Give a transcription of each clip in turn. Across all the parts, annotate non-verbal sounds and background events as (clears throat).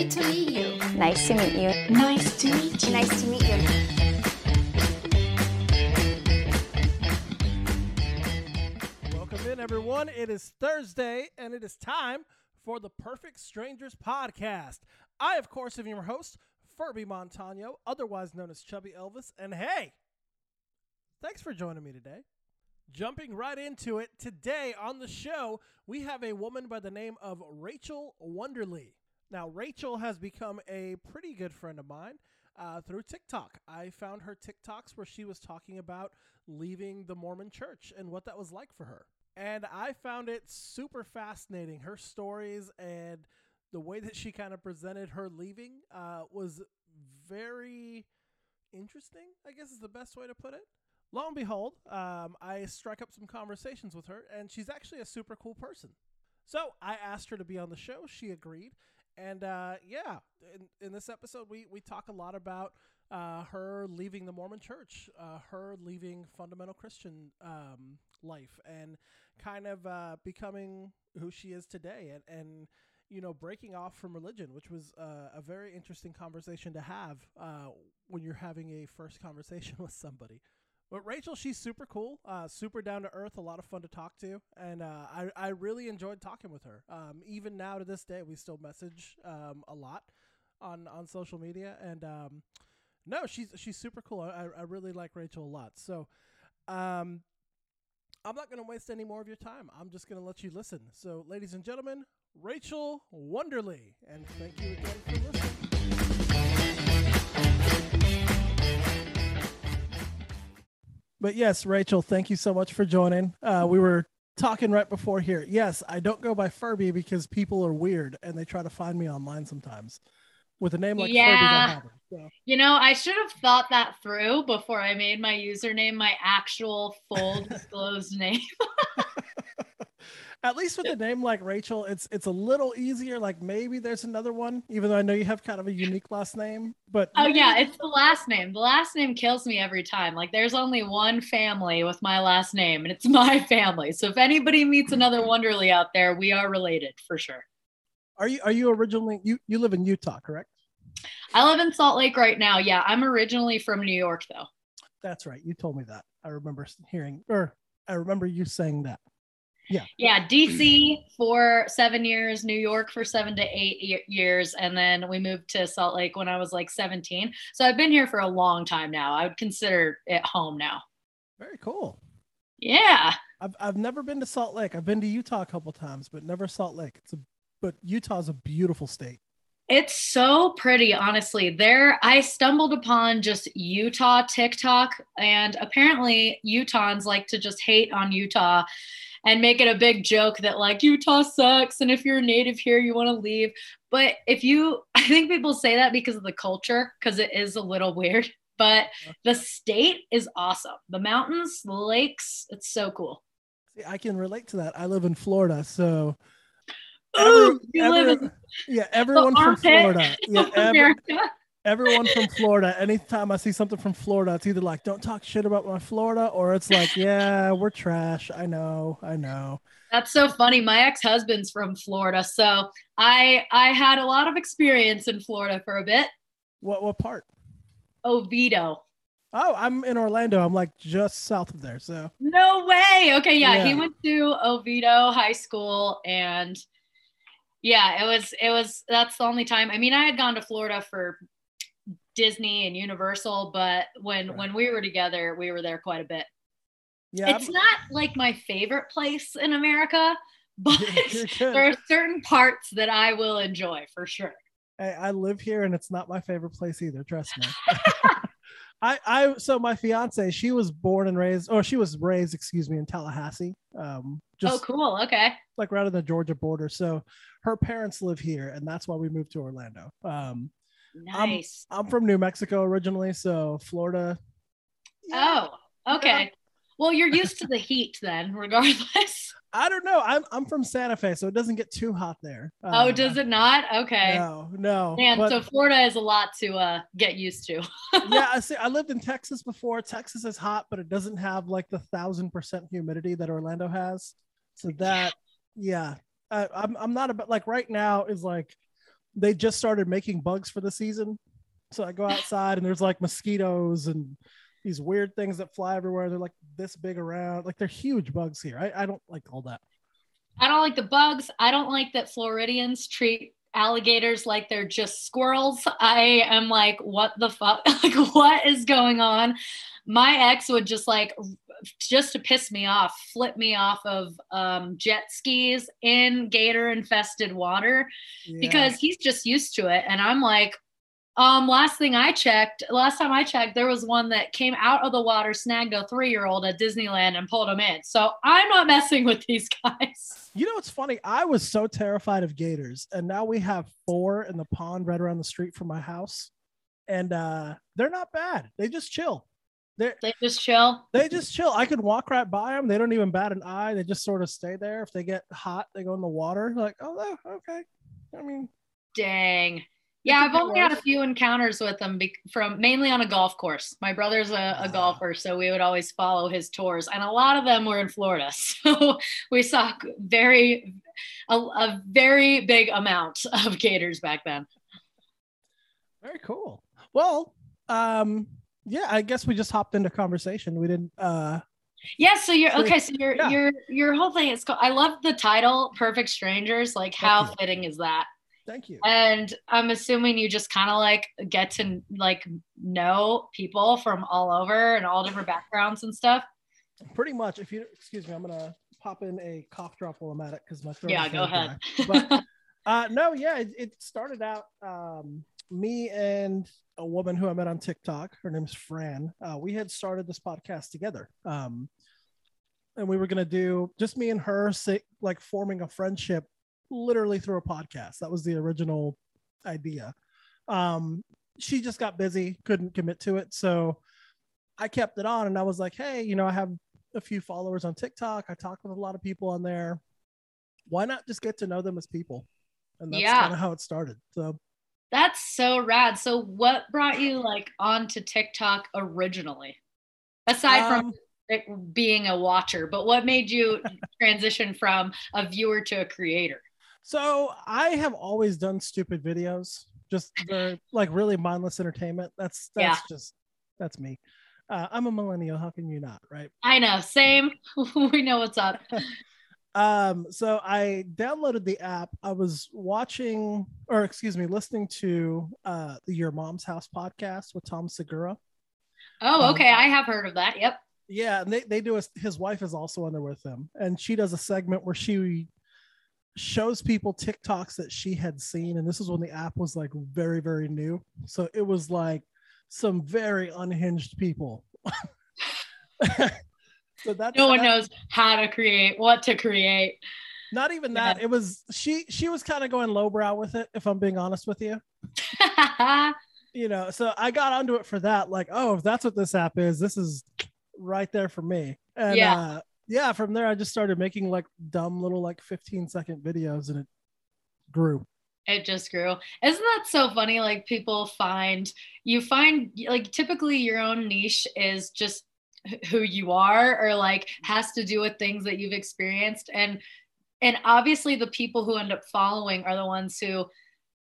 Great to meet you. Nice to meet you. Nice to meet you. Nice to meet you. Welcome in, everyone. It is Thursday, and it is time for the Perfect Strangers podcast. I, of course, am your host, Furby Montano, otherwise known as Chubby Elvis. And hey, thanks for joining me today. Jumping right into it, today on the show, we have a woman by the name of Rachel Wunderli. Now, Rachel has become a pretty good friend of mine uh, through TikTok. I found her TikToks where she was talking about leaving the Mormon church and what that was like for her. And I found it super fascinating. Her stories and the way that she kind of presented her leaving uh, was very interesting, I guess is the best way to put it. Lo and behold, um, I struck up some conversations with her, and she's actually a super cool person. So I asked her to be on the show. She agreed. And uh, yeah, in, in this episode, we, we talk a lot about uh, her leaving the Mormon church, uh, her leaving fundamental Christian um, life, and kind of uh, becoming who she is today, and, and you know breaking off from religion, which was uh, a very interesting conversation to have uh, when you're having a first conversation (laughs) with somebody. But Rachel, she's super cool, uh, super down to earth, a lot of fun to talk to, and uh, I I really enjoyed talking with her. Um, even now to this day, we still message um, a lot on on social media, and um, no, she's she's super cool. I I really like Rachel a lot. So, um, I'm not going to waste any more of your time. I'm just going to let you listen. So, ladies and gentlemen, Rachel Wunderli, and thank you again for listening. But yes, Rachel, thank you so much for joining. Uh, we were talking right before here. Yes, I don't go by Furby because people are weird and they try to find me online sometimes. With a name like Yeah. Furby, don't have it. So. You know, I should have thought that through before I made my username my actual full (laughs) disclosed name. (laughs) At least with a name like Rachel, it's it's a little easier. Like maybe there's another one, even though I know you have kind of a unique last name. But Oh yeah, it's the last name. The last name kills me every time. Like there's only one family with my last name and it's (laughs) my family. So if anybody meets another Wunderli out there, we are related for sure. are you are you originally you you live in Utah, correct? I live in Salt Lake right now. Yeah, I'm originally from New York though. That's right. You told me that. I remember hearing or I remember you saying that. Yeah, Yeah. DC for seven years, New York for seven to eight ye- years, and then we moved to Salt Lake when I was like 17. So I've been here for a long time now. I would consider it home now. Very cool. Yeah. I've I've never been to Salt Lake. I've been to Utah a couple times, but never Salt Lake. It's a but Utah's a beautiful state. It's so pretty, honestly. There, I stumbled upon just Utah TikTok, and apparently, Utahns like to just hate on Utah and make it a big joke that, like, Utah sucks. And if you're a native here, you want to leave. But if you, (laughs) I think people say that because of the culture, because it is a little weird. But the state is awesome. The mountains, the lakes, it's so cool. I can relate to that. I live in Florida, so every- oh, you live in yeah, everyone from Florida. Yeah, every, everyone from Florida. Anytime I see something from Florida, it's either like, "Don't talk shit about my Florida," or it's like, "Yeah, we're trash." I know, I know. That's so funny. My ex-husband's from Florida, so I I had a lot of experience in Florida for a bit. What what part? Oviedo. Oh, I'm in Orlando. I'm like just south of there. So No way. Okay, yeah, he went to Oviedo High School and yeah, it was it was that's the only time. I mean, I had gone to Florida for Disney and Universal, but when Right. when we were together, we were there quite a bit. yeah, It's not like my favorite place in America, (laughs) but (laughs) there are certain parts that I will enjoy for sure. I, I live here and it's not my favorite place either. Trust me. (laughs) I, I, so my fiance, she was born and raised, or she was raised, excuse me, in Tallahassee. Um, just oh, cool. Okay. like right on the Georgia border. So her parents live here, and that's why we moved to Orlando. Um, Nice. I'm from New Mexico originally, so Florida. oh, okay. Well, you're used to the heat then, regardless. (laughs) I don't know. I'm I'm from Santa Fe, so it doesn't get too hot there. oh, Uh, does it not? Okay. No, no. Man, but- so Florida is a lot to uh get used to. (laughs) yeah, I see. I lived in Texas before. Texas is hot, but it doesn't have like the thousand percent humidity that Orlando has. So that, yeah, I, I'm I'm not about like right now is like they just started making bugs for the season. So I go (laughs) outside and there's like mosquitoes and these weird things that fly everywhere. They're like this big around, like they're huge bugs here. I, I don't like all that. I don't like the bugs. I don't like that Floridians treat alligators like they're just squirrels. I am like, what the fuck? (laughs) like, what is going on? My ex would just like, just to piss me off, flip me off of um, jet skis in gator infested water Yeah. because he's just used to it. And I'm like, um, last thing I checked, last time I checked, there was one that came out of the water, snagged a three year old at Disneyland and pulled him in. So I'm not (laughs) messing with these guys. You know what's funny? I was so terrified of gators, and now we have four in the pond right around the street from my house, and uh, they're not bad. They just chill. They They just chill. they just chill. I could walk right by them. They don't even bat an eye. They just sort of stay there. If they get hot, they go in the water. Like, oh, oh, okay. I mean, Dang. Yeah, I've only had a few encounters with them be- from mainly on a golf course. My brother's a, a Ah. golfer, so we would always follow his tours, and a lot of them were in Florida. (laughs) So we saw very a, a very big amount of gators back then. very cool. Well, um, yeah, I guess we just hopped into conversation. We didn't. uh Yeah, so you're okay. So your yeah. your your whole thing is. Called, I love the title, "Perfect Strangers." Like, how fitting is that? Thank you. And I'm assuming you just kind of like get to like know people from all over and all different backgrounds and stuff. Pretty much. If you excuse me, I'm gonna pop in a cough drop while I'm at it because my throat. Yeah, go ahead. (laughs) But uh, no, yeah, it, it started out um, me and a woman who I met on TikTok. Her name's Fran. Uh, we had started this podcast together. Um, and we were going to do just me and her, say, like forming a friendship literally through a podcast. That was the original idea. Um, she just got busy, couldn't commit to it. So I kept it on and I was like, hey, you know, I have a few followers on TikTok. I talk with a lot of people on there. Why not just get to know them as people? And that's Yeah. kind of how it started. So That's so rad. So what brought you like onto TikTok originally? Aside from um, it being a watcher, but what made you transition from a viewer to a creator? So I have always done stupid videos, just like really mindless entertainment. That's that's just that's me. Uh, I'm a millennial. How can you not, right? I know, same. (laughs) we know what's up. (laughs) Um, so I downloaded the app. I was watching, or excuse me, listening to uh, the Your Mom's House podcast with Tom Segura. Oh, Um, okay. I have heard of that. Yep. Yeah, and they, they do a, his wife is also on there with him, and she does a segment where she shows people TikToks that she had seen, and this is when the app was like very very new, so it was like some very unhinged people. (laughs) so that's No one that- knows how to create, what to create. Not even Yeah. that. It was she. She was kind of going lowbrow with it. If I'm being honest with you, (laughs) you know. So I got onto it for that. Like, oh, if that's what this app is, this is right there for me. And Yeah. uh, yeah. From there, I just started making like dumb little like 15 second videos, and it grew. it just grew. Isn't that so funny? Like people find you find like typically your own niche is just who you are or like has to do with things that you've experienced and and obviously the people who end up following are the ones who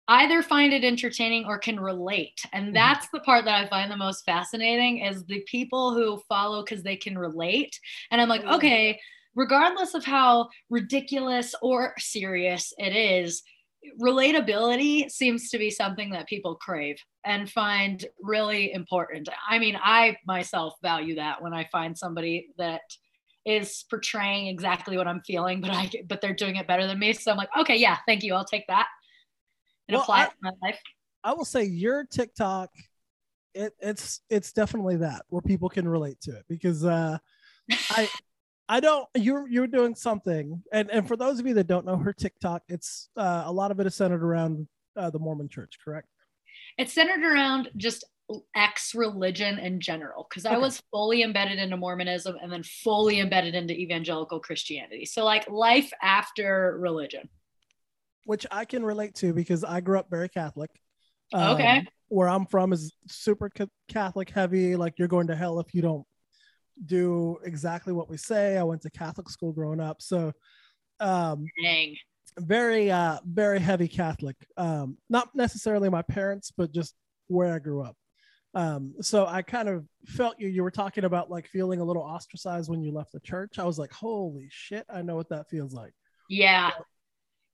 either find it entertaining or can relate and Mhm. that's the part that i find the most fascinating is the people who follow because they can relate and i'm like Oh, okay regardless of how ridiculous or serious it is relatability seems to be something that people crave and find really important. I mean, I myself value that when I find somebody that is portraying exactly what I'm feeling, but I but they're doing it better than me. So I'm like, okay, yeah, thank you. I'll take that and Well, apply I- to my life. I will say your TikTok, it, it's it's definitely that where people can relate to it because uh, I (laughs) I don't you're you're doing something and and for those of you that don't know her TikTok, it's uh, a lot of it is centered around uh, the Mormon Church, correct? It's centered around just ex religion in general because I was fully embedded into Mormonism and then fully embedded into evangelical Christianity. So like life after religion. Which I can relate to because I grew up very Catholic. Okay. Um, Where I'm from is super Catholic heavy. Like you're going to hell if you don't do exactly what we say. I went to Catholic school growing up, so um, Dang. very uh very heavy catholic um not necessarily my parents but just where i grew up um so i kind of felt you you were talking about like feeling a little ostracized when you left the church i was like holy shit i know what that feels like Yeah.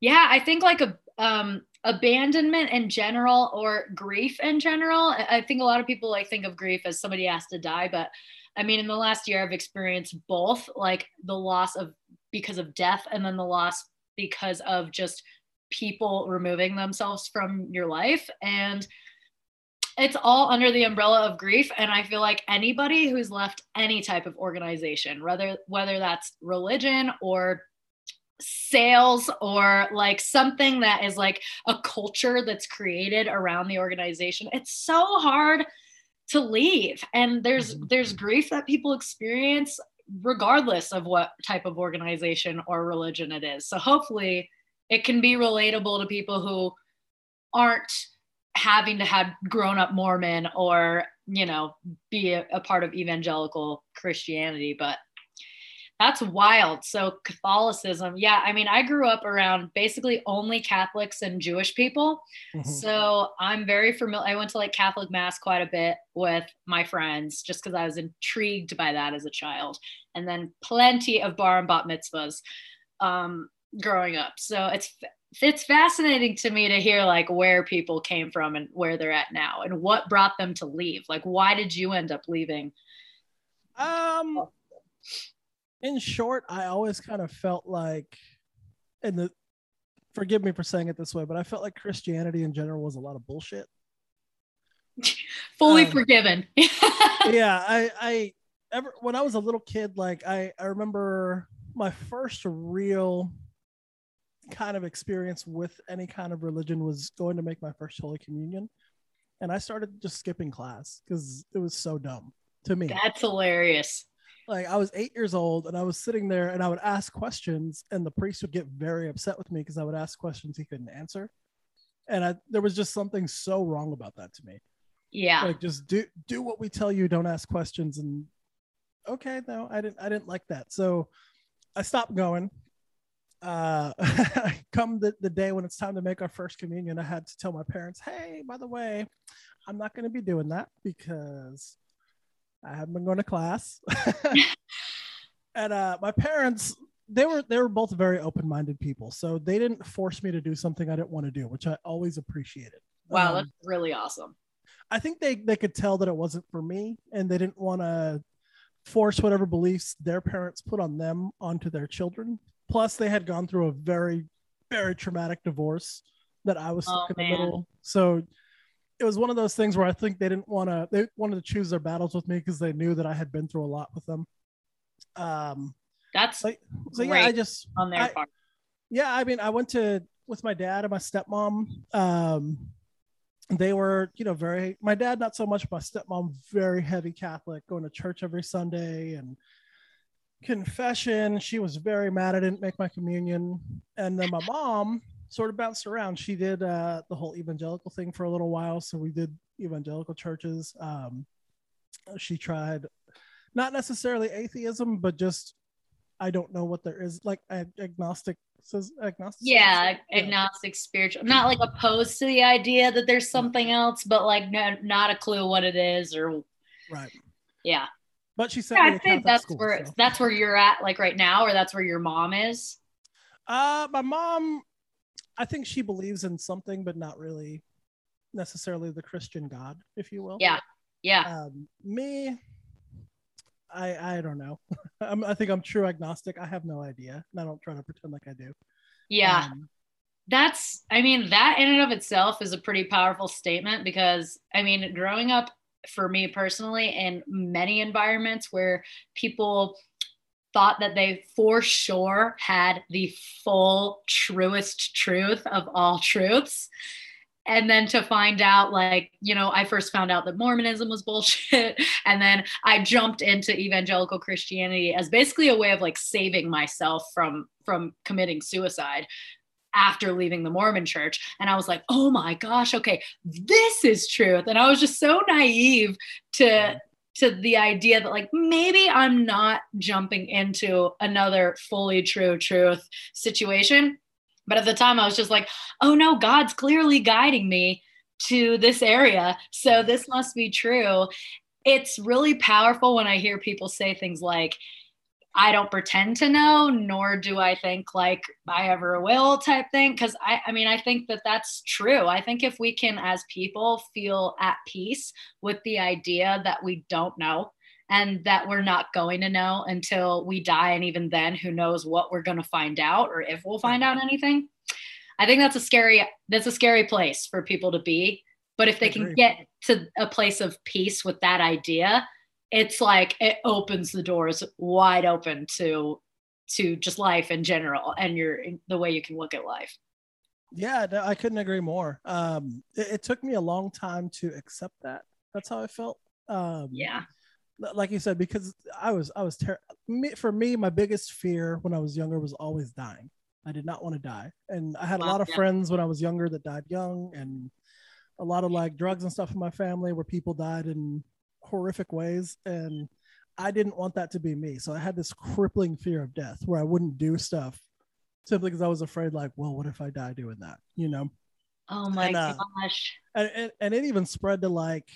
Yeah, I think like a um abandonment in general or grief in general. I think a lot of people like think of grief as somebody has to die, but I mean in the last year I've experienced both like the loss of because of death and then the loss because of just people removing themselves from your life and it's all under the umbrella of grief and i feel like anybody who's left any type of organization whether whether that's religion or sales or like something that is like a culture that's created around the organization it's so hard to leave and there's Mhm. there's grief that people experience regardless of what type of organization or religion it is so hopefully it can be relatable to people who aren't having to have grown up mormon or you know be a, a part of evangelical christianity but that's wild. So Catholicism, yeah, I mean, I grew up around basically only Catholics and Jewish people. Mhm. So I'm very familiar. I went to like Catholic mass quite a bit with my friends just because I was intrigued by that as a child. And then plenty of bar and bat mitzvahs um, growing up. So it's it's fascinating to me to hear like where people came from and where they're at now and what brought them to leave. Like, why did you end up leaving? Um, in short, I always kind of felt like, and the, forgive me for saying it this way, but I felt like Christianity in general was a lot of bullshit. (laughs) Fully Um, forgiven. (laughs) yeah, I, I, ever when I was a little kid, like I, I remember my first real kind of experience with any kind of religion was going to make my first Holy Communion, and I started just skipping class because it was so dumb to me. That's hilarious. Like I was eight years old and I was sitting there and I would ask questions and the priest would get very upset with me because I would ask questions he couldn't answer. And I, there was just something so wrong about that to me. Yeah. Like just do do what we tell you, don't ask questions. And okay, no, I didn't I didn't like that. So I stopped going. Uh (laughs) come the, the day when it's time to make our first communion, I had to tell my parents, hey, by the way, I'm not gonna be doing that because I haven't been going to class. (laughs) (laughs) and uh, my parents, they were they were both very open minded people, so they didn't force me to do something I didn't want to do, which I always appreciated. Wow, Um, that's really awesome. I think they they could tell that it wasn't for me, and they didn't want to force whatever beliefs their parents put on them onto their children. Plus, they had gone through a very very traumatic divorce that I was stuck Oh, in the man. middle. So it was one of those things where I think they didn't want to they wanted to choose their battles with me because they knew that I had been through a lot with them. Um, That's like so yeah, I just on their I- part. yeah, I mean, I went to with my dad and my stepmom. Um, they were, you know, very. My dad not so much. My stepmom very heavy Catholic, going to church every Sunday and confession. She was very mad I didn't make my communion, and then my mom sort of bounced around. She did uh, the whole evangelical thing for a little while, so we did evangelical churches. Um, she tried, not necessarily atheism, but just I don't know what there is like ag- agnostic says agnostic. Yeah, agnostic, spiritual, not like opposed to the idea that there's something else, but like no, not a clue what it is, or right. yeah. But she said Yeah, I think Catholic that's school, where so. that's where you're at, like right now, or that's where your mom is. Uh, my mom, I think she believes in something, but not really necessarily the Christian God, if you will. Yeah, yeah, Um, me, I I don't know. (laughs) I'm, I think I'm true agnostic. I have no idea, and I don't try to pretend like I do. yeah. Um, that's i mean that in and of itself is a pretty powerful statement because i mean growing up for me personally in many environments where people thought that they for sure had the full truest truth of all truths and then to find out like you know i first found out that mormonism was bullshit (laughs) and then i jumped into evangelical christianity as basically a way of like saving myself from from committing suicide after leaving the Mormon church. And I was like, oh my gosh, okay, this is truth. And I was just so naive to to the idea that like maybe I'm not jumping into another fully true truth situation. But at the time, I was just like, oh no, God's clearly guiding me to this area. So this must be true. It's really powerful when I hear people say things like, I don't pretend to know, nor do I think like I ever will type thing. Cause I, I mean, I think that that's true. I think if we can, as people, feel at peace with the idea that we don't know and that we're not going to know until we die. And even then, who knows what we're going to find out or if we'll find out anything. I think that's a scary, that's a scary place for people to be. But if they can get to a place of peace with that idea, it's like it opens the doors wide open to to just life in general and your the way you can look at life. Yeah i couldn't agree more. Um it, it took me a long time to accept that. That's how i felt. Um yeah. like you said because i was i was ter- me, for me my biggest fear when i was younger was always dying. I did not want to die. And i had a lot of yeah. friends when i was younger that died young and a lot of like drugs and stuff in my family where people died in horrific ways and I didn't want that to be me. So I had this crippling fear of death where I wouldn't do stuff simply because I was afraid, like, well, what if I die doing that? You know? Oh my and, uh, gosh. And, and, and it even spread to like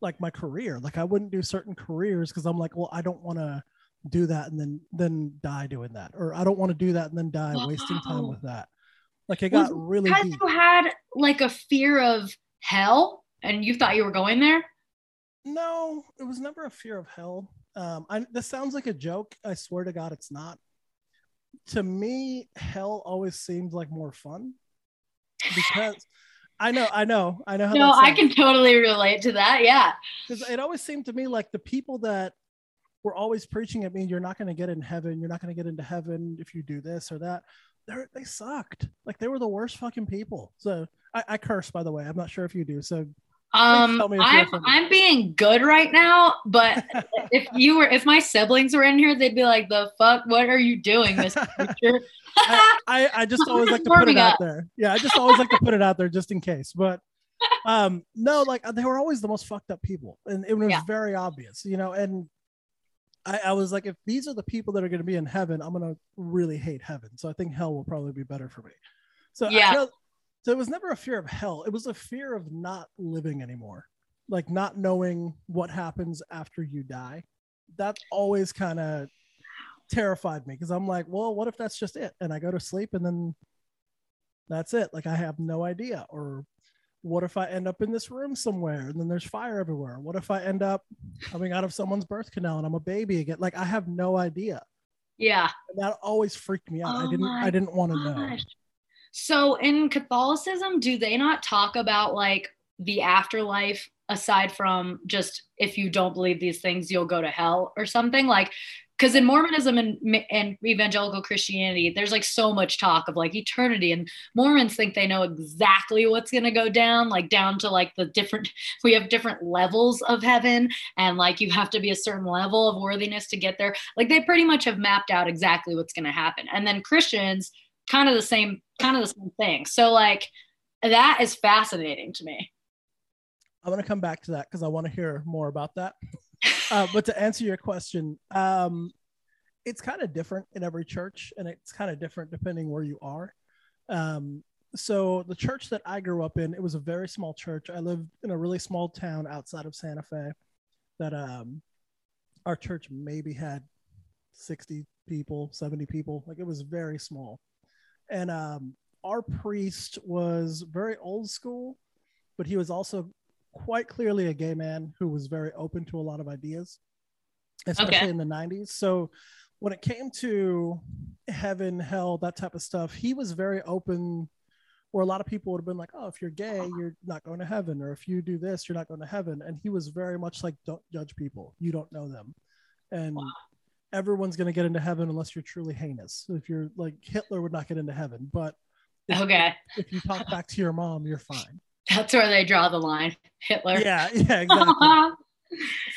like my career. Like I wouldn't do certain careers because I'm like, well, I don't want to do that and then then die doing that. Or I don't want to do that and then die wasting time with that. Like it got really because you had like a fear of hell and you thought you were going there? No, it was never a fear of hell. Um, I, this sounds like a joke. I swear to God, it's not. To me, hell always seemed like more fun because I know, I know, I know. no, I can totally relate to that. Yeah, because it always seemed to me like the people that were always preaching at me, "You're not going to get in heaven. You're not going to get into heaven if you do this or that." They're, they sucked. Like they were the worst fucking people. So I, I curse, by the way. I'm not sure if you do. So um, I'm I'm being good right now, but (laughs) if you were if my siblings were in here, they'd be like, "The fuck? What are you doing, Mr. (laughs) Teacher?" I, I, I just (laughs) always like to put it up. out there. Yeah, I just always like to put it out there just in case. But um, no, like they were always the most fucked up people, and it was yeah. very obvious, you know. And I, I was like, if these are the people that are going to be in heaven, I'm going to really hate heaven. So I think hell will probably be better for me. So yeah. So it was never a fear of hell. It was a fear of not living anymore, like not knowing what happens after you die. That always kind of terrified me because I'm like, well, what if that's just it? And I go to sleep and then that's it. Like I have no idea. Or what if I end up in this room somewhere and then there's fire everywhere? What if I end up coming out of someone's birth canal and I'm a baby again? Like I have no idea. Yeah. And that always freaked me out. Oh I didn't I didn't want to know. So in Catholicism, do they not talk about like the afterlife aside from just if you don't believe these things, you'll go to hell or something? Like, because in Mormonism and, and evangelical Christianity, there's like so much talk of like eternity, and Mormons think they know exactly what's going to go down, like down to like the different, (laughs) we have different levels of heaven, and like you have to be a certain level of worthiness to get there. Like they pretty much have mapped out exactly what's going to happen. And then Christians, kind of the same kind of the same thing. So like that is fascinating to me. I'm to come back to that because i want to hear more about that. Uh, but to answer your question um, it's kind of different in every church and it's kind of different depending where you are. Um, so the church that i grew up in it was a very small church. I lived in a really small town outside of santa fe that um, our church maybe had 60 people 70 people. Like it was very small and um, our priest was very old school, but he was also quite clearly a gay man who was very open to a lot of ideas, especially okay. in the 90s. So when it came to heaven, hell, that type of stuff, he was very open. Where a lot of people would have been like, "Oh, if you're gay, you're not going to heaven," or "If you do this, you're not going to heaven." And he was very much like, "Don't judge people; you don't know them." And wow everyone's going to get into heaven unless you're truly heinous. If you're like Hitler would not get into heaven, but if, okay, if you talk back to your mom, you're fine. That's where they draw the line. Hitler. Yeah, (laughs) yeah, exactly.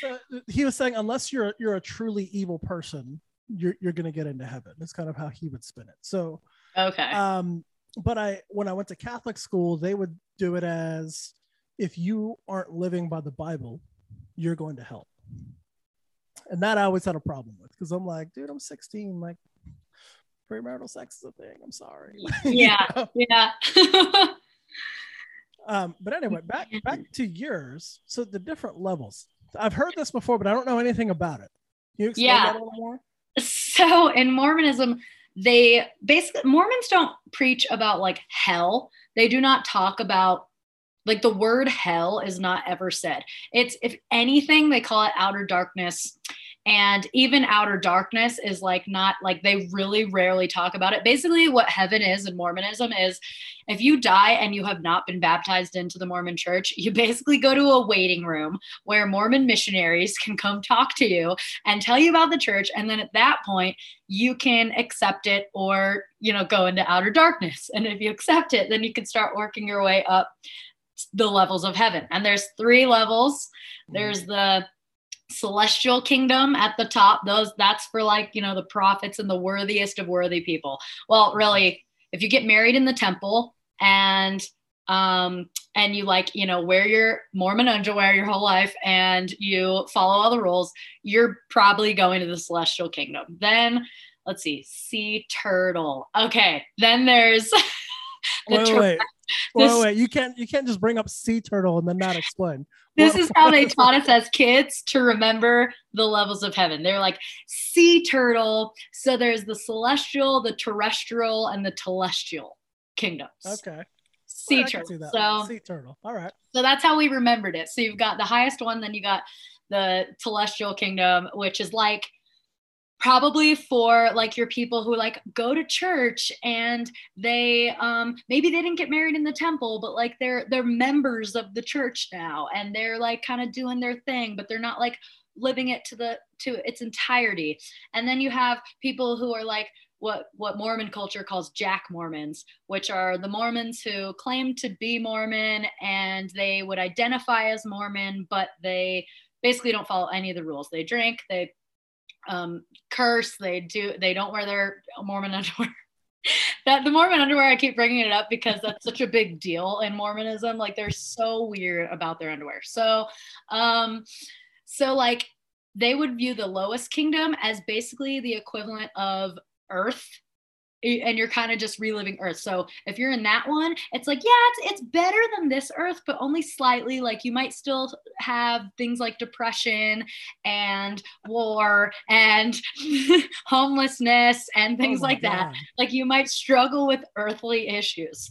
(laughs) so he was saying unless you're you're a truly evil person, you're you're going to get into heaven. That's kind of how he would spin it. So okay. Um, but I when I went to Catholic school, they would do it as if you aren't living by the Bible, you're going to hell and that I always had a problem with because I'm like, dude, I'm 16. Like, premarital sex is a thing. I'm sorry. (laughs) Yeah. yeah. (laughs) um, but anyway, back back to yours. So the different levels. I've heard this before, but I don't know anything about it. Can you explain Yeah. that a little more? so in Mormonism, they basically Mormons don't preach about like hell. They do not talk about like the word hell is not ever said. It's if anything, they call it outer darkness. And even outer darkness is like not like they really rarely talk about it. Basically, what heaven is in Mormonism is if you die and you have not been baptized into the Mormon church, you basically go to a waiting room where Mormon missionaries can come talk to you and tell you about the church. And then at that point, you can accept it or, you know, go into outer darkness. And if you accept it, then you can start working your way up the levels of heaven. And there's three levels. There's the celestial kingdom at the top. Those that's for like, you know, the prophets and the worthiest of worthy people. Well, really, if you get married in the temple and um and you like you know wear your mormon underwear your whole life and you follow all the rules you're probably going to the celestial kingdom then let's see sea turtle okay then there's (laughs) the Wait, wait, wait, (laughs) this- wait. You can't you can't just bring up sea turtle and then not explain. (laughs) this What- is how they taught us (laughs) as kids to remember the levels of heaven. They're like sea turtle. So there's the celestial, the terrestrial, and the telestial kingdoms. Okay. Sea Well, I can see turtle. So sea turtle. All right. so that's how we remembered it. So you've got the highest one, then you got the celestial kingdom, which is like probably for like your people who like go to church and they um maybe they didn't get married in the temple but like they're they're members of the church now and they're like kind of doing their thing but they're not like living it to the to its entirety and then you have people who are like what what Mormon culture calls Jack Mormons, which are the Mormons who claim to be Mormon and they would identify as Mormon, but they basically don't follow any of the rules. They drink, they um, curse, they do, they don't wear their Mormon (laughs) underwear. that the Mormon underwear, I keep bringing it up because that's such a big deal in Mormonism. Like they're so weird about their underwear. So, um, so like they would view the lowest kingdom as basically the equivalent of earth and you're kind of just reliving earth. So if you're in that one it's like yeah it's, it's better than this earth but only slightly like you might still have things like depression and war and (laughs) homelessness and oh things Oh like that. Like you might struggle with earthly issues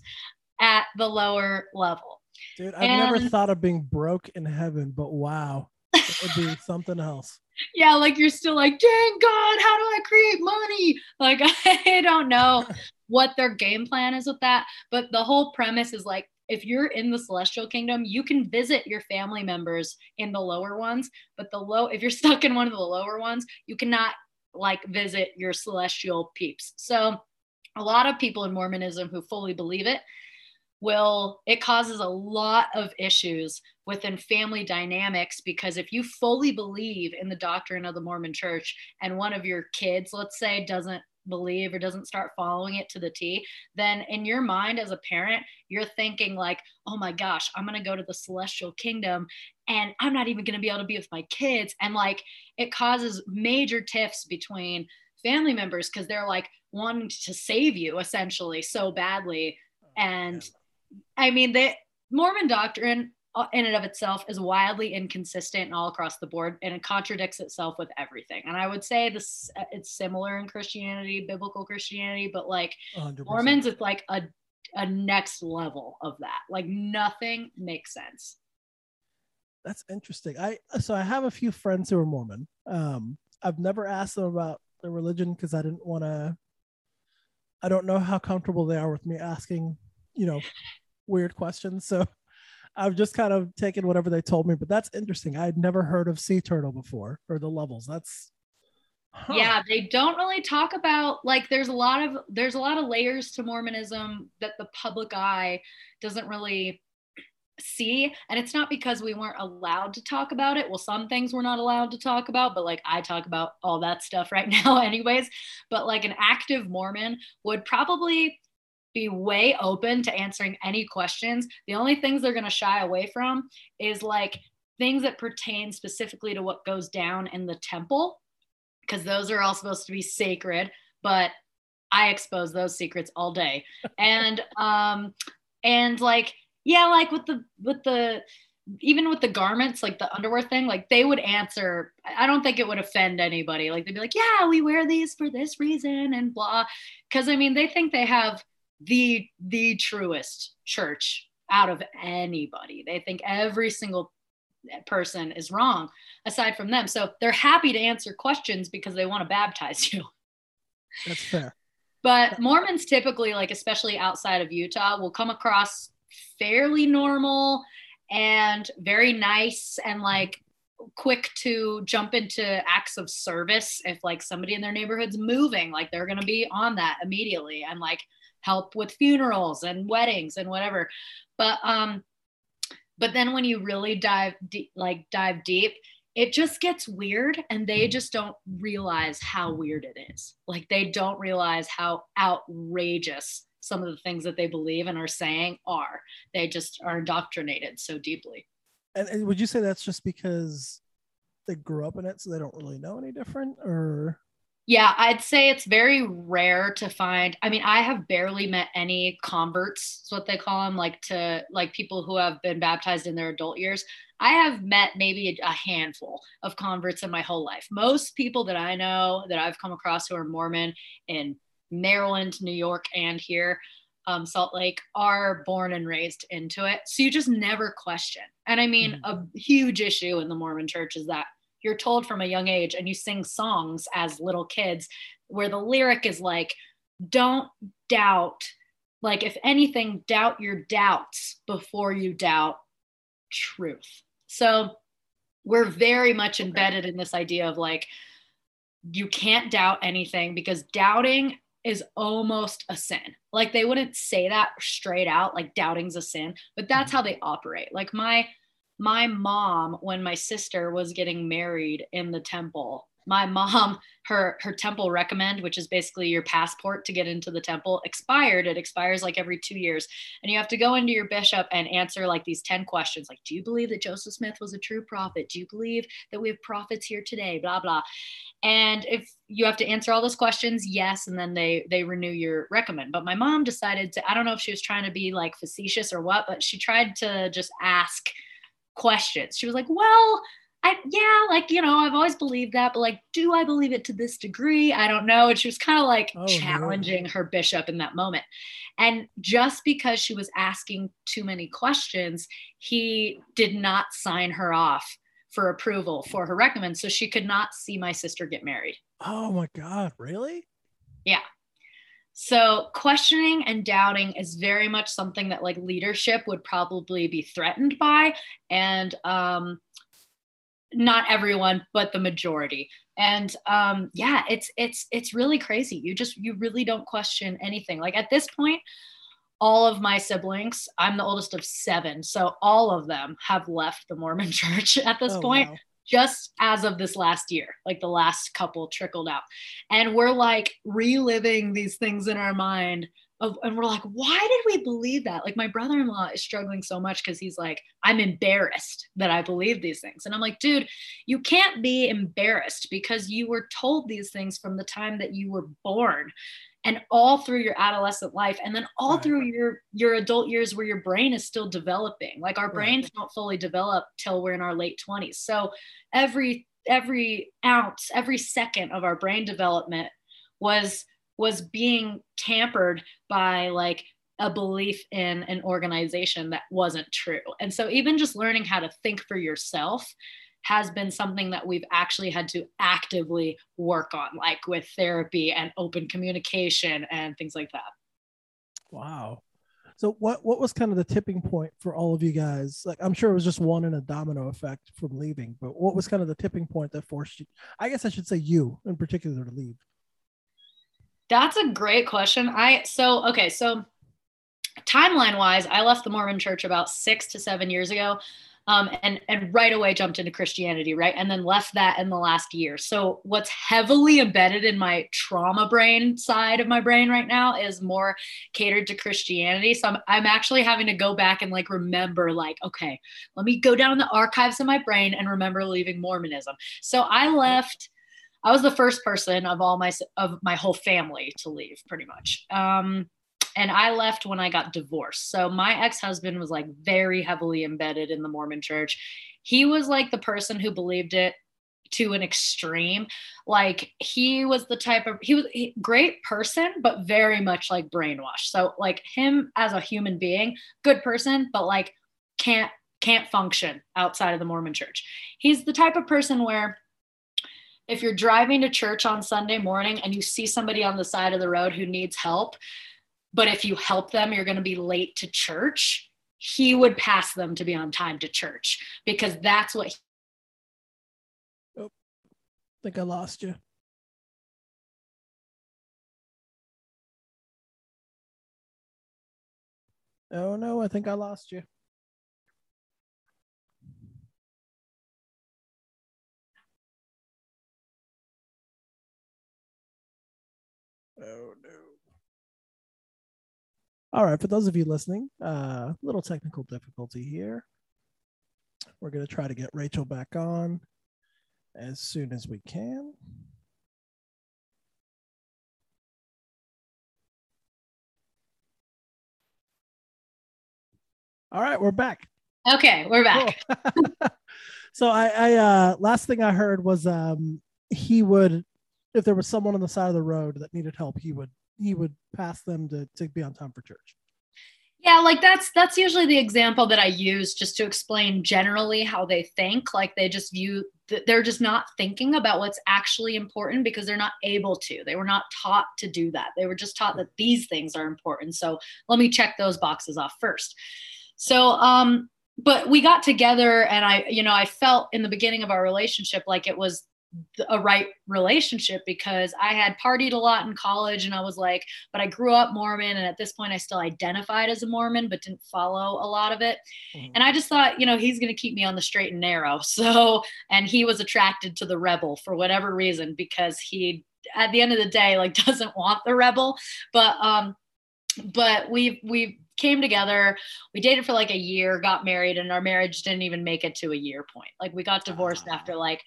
at the lower level. Dude, I've never thought of being broke in heaven, but wow. It would be something else. (laughs) yeah, like you're still like, dang God, how do I create money? Like, (laughs) I don't know what their game plan is with that. But the whole premise is like, if you're in the celestial kingdom, you can visit your family members in the lower ones. But the low, if you're (laughs) stuck in one of the lower ones, you cannot like visit your celestial peeps. So, a lot of people in Mormonism who fully believe it will it causes a lot of issues within family dynamics because if you fully believe in the doctrine of the Mormon church and one of your kids let's say doesn't believe or doesn't start following it to the T then in your mind as a parent you're thinking like oh my gosh I'm going to go to the celestial kingdom and I'm not even going to be able to be with my kids. And like it causes major tiffs between family members because they're like wanting to save you essentially so badly. And I mean, the Mormon doctrine uh, in and of itself is wildly inconsistent all across the board, and it contradicts itself with everything. And I would say this uh, it's similar in Christianity, biblical Christianity, but like 100%. Mormons, it's like a a next level of that. Like nothing makes sense. That's interesting. I so I have a few friends who are Mormon. Um, I've never asked them about their religion because I didn't want to. I don't know how comfortable they are with me asking, you know, weird questions. So (laughs) I've just kind of taken whatever they told me. But that's interesting. I'd never heard of sea turtle before or the levels. That's huh. Yeah, they don't really talk about like there's a lot of there's a lot of layers to Mormonism that the public eye doesn't really see and it's not because we weren't allowed to talk about it well some things we're not allowed to talk about but like i talk about all that stuff right (laughs) now anyways but like an active mormon would probably be way open to answering any questions the only things they're going to shy away from is like things that pertain specifically to what goes down in the temple because those are all supposed to be sacred but I expose those secrets all day. (laughs) And um and like yeah, like with the with the even with the garments, like the underwear thing, like they would answer. I don't think it would offend anybody. Like they'd be like, "Yeah, we wear these for this reason," and blah. Because I mean, they think they have the the truest church out of anybody. They think every single person is wrong aside from them. So they're happy to answer questions because they want to baptize you. That's fair. But Mormons typically, like especially outside of Utah, will come across fairly normal and very nice and like quick to jump into acts of service if like somebody in their neighborhood's moving like they're going to be on that immediately and like help with funerals and weddings and whatever but um but then when you really dive deep like dive deep it just gets weird and they just don't realize how weird it is like they don't realize how outrageous some of the things that they believe and are saying are. They just are indoctrinated so deeply. And, and would you say that's just because they grew up in it, so they don't really know any different, or? Yeah, I'd say it's very rare to find. I mean, I have barely met any converts, is what they call them, like to like people who have been baptized in their adult years. I have met maybe a handful of converts in my whole life. Most people that I know that I've come across who are Mormon in Maryland, New York, and here, um, Salt Lake, are born and raised into it. So you just never question. And I mean, mm-hmm. a huge issue in the Mormon church is that you're told from a young age and you sing songs as little kids where the lyric is like, don't doubt. Like, if anything, doubt your doubts before you doubt truth. So we're very much embedded in this idea of like, you can't doubt anything because doubting is almost a sin. Like they wouldn't say that straight out, like doubting's a sin, but that's mm-hmm. how they operate. Like my my mom, when my sister was getting married in the temple, my mom (laughs) her her temple recommend which is basically your passport to get into the temple expired. It expires like every 2 years. And you have to go into your bishop and answer like these 10 questions like do you believe that Joseph Smith was a true prophet? Do you believe that we have prophets here today? Blah blah. And if you have to answer all those questions yes and then they they renew your recommend. But my mom decided to I don't know if she was trying to be like facetious or what but she tried to just ask questions she was like well I yeah, like you know, I've always believed that, but like, do I believe it to this degree? I don't know. And she was kind of like oh, challenging no. her bishop in that moment. And just because she was asking too many questions, he did not sign her off for approval for her recommend. So she could not see my sister get married. Oh my God, really? Yeah. So questioning and doubting is very much something that like leadership would probably be threatened by. And um not everyone but the majority and um yeah it's it's it's really crazy you just you really don't question anything like at this point all of my siblings i'm the oldest of seven so all of them have left the mormon (laughs) church at this oh, point wow. Just as of this last year like the last couple trickled out and we're like reliving these things in our mind of, and we're like, why did we believe that? Like my brother-in-law is struggling so much because he's like, I'm embarrassed that I believe these things. And I'm like, dude, you can't be embarrassed because you were told these things from the time that you were born and all through your adolescent life and then all right. through your your adult years where your brain is still developing like our brains right. don't fully develop till we're in our late 20s so every every ounce every second of our brain development was was being tampered by like a belief in an organization that wasn't true. And so, even just learning how to think for yourself has been something that we've actually had to actively work on, like with therapy and open communication and things like that. Wow. So what what was kind of the tipping point for all of you guys? Like I'm sure it was just one in a domino effect from leaving, but what was kind of the tipping point that forced you I guess I should say you in particular to leave? That's a great question. I so okay, so timeline wise, I left the Mormon church about six to seven years ago. Um, and and right away jumped into Christianity, right? And then left that in the last year. So what's heavily embedded in my trauma brain side of my brain right now is more catered to Christianity. So I'm I'm actually having to go back and like remember, like, okay, let me go down the archives of my brain and remember leaving Mormonism. So I left I was the first person of all my of my whole family to leave, pretty much. Um, and I left when I got divorced. So my ex-husband was like very heavily embedded in the Mormon church. He was like the person who believed it to an extreme. Like he was the type of he was great person, but very much like brainwashed. So like him as a human being, good person, but like can't can't function outside of the Mormon church. He's the type of person where if you're driving to church on Sunday morning and you see somebody on the side of the road who needs help, but if you help them, you're going to be late to church, he would pass them to be on time to church because that's what. He- oh, I think I lost you. Oh no, I think I lost you. Oh. All right, for those of you listening, a uh, little technical difficulty here. We're going to try to get Rachel back on as soon as we can. All right, we're back. Okay, we're back. Cool. (laughs) so I, I uh last thing I heard was um he would if there was someone on the side of the road that needed help, he would he would pass them to to be on time for church. Yeah, like that's that's usually the example that I use just to explain generally how they think. Like they just view they're just not thinking about what's actually important because they're not able to. They were not taught to do that. They were just taught that these things are important. So let me check those boxes off first. So um but we got together and I you know I felt in the beginning of our relationship like it was a right relationship because I had partied a lot in college and I was like, but I grew up Mormon. And at this point, I still identified as a Mormon, but didn't follow a lot of it. Mm-hmm. And I just thought, you know, he's going to keep me on the straight and narrow. (laughs) So, and he was attracted to the rebel for whatever reason because he, at the end of the day, like (laughs) doesn't want the rebel. But, um, but we we came together we dated for like a year got married and our marriage didn't even make it to a year point like we got divorced after like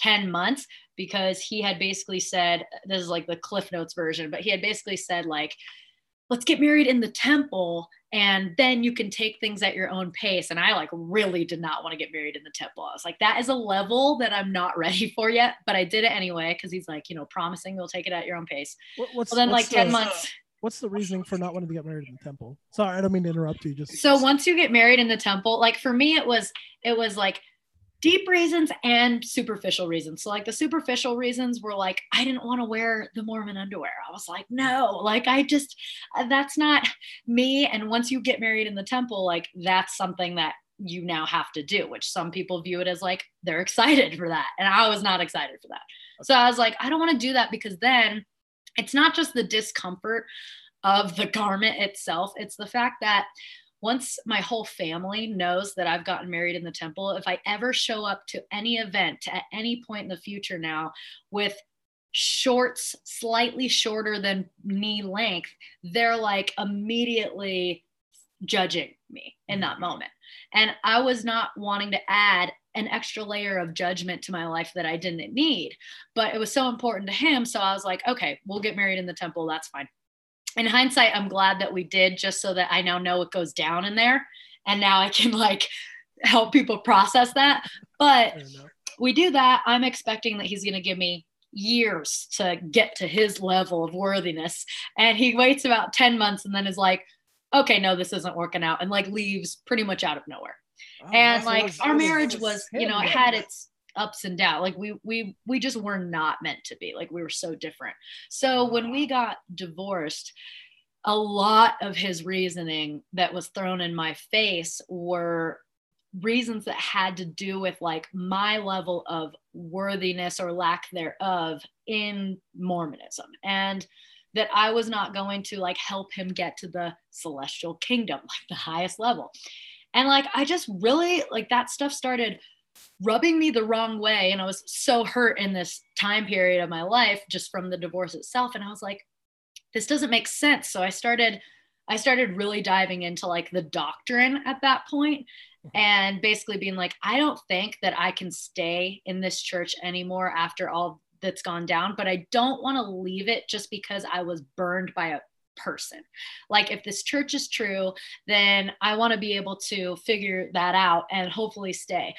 10 months because he had basically said this is like the cliff notes version but he had basically said like let's get married in the temple and then you can take things at your own pace. And i like really did not want to get married in the temple. I was like that is a level that i'm not (laughs) ready for yet but i did it anyway because he's like you know promising you'll take it at your own pace. What's, well then what's like 10 the, months what's the reasoning for not wanting to get married in the temple? Sorry i don't mean to interrupt you just so once you get married in the temple like for me it was it was like deep reasons and superficial reasons. So like the superficial reasons were like I didn't want to wear the Mormon underwear. I was like, no, like I just uh, that's not me and once you get married in the temple, like that's something that you now have to do, which some people view it as like they're excited for that. And I was not excited for that. So I was like, I don't want to do that because then it's not just the discomfort of the garment itself, it's the fact that once my whole family knows that I've gotten married in the temple, if I ever show up to any event at any point in the future now with shorts slightly shorter than knee length, they're like immediately judging me in that mm-hmm. moment. And I was not wanting to add an extra layer of judgment to my life that I didn't need, but it was so important to him. So I was like, okay, we'll get married in the temple. That's fine in hindsight, I'm glad that we did just so that I now know what goes down in there. And now I can (laughs) like help people process that. But we do that. I'm expecting that he's going to give me years to get to his level of worthiness. And he waits about 10 months and then is like, okay, no, this isn't working out. And like leaves pretty much out of nowhere. Oh, and like was, our marriage was, you know, it had its ups and downs like we we we just were not meant to be like we were so different. So when we got divorced a lot of his reasoning that was thrown in my face were reasons that had to do with like my level of worthiness or lack thereof in mormonism and that i was not going to like help him get to the celestial kingdom like the highest level. And like i just really like that stuff started rubbing me the wrong way. And I was so hurt in this time period of my life just from the divorce itself. And I was like, this doesn't make sense. So I started, I started really diving into like the doctrine at that mm-hmm. and basically being like, I don't think that I can stay in this church anymore after all that's gone down but i don't want to leave it just because i was burned by a person like if this church is true then i want to be able to figure that out and hopefully stay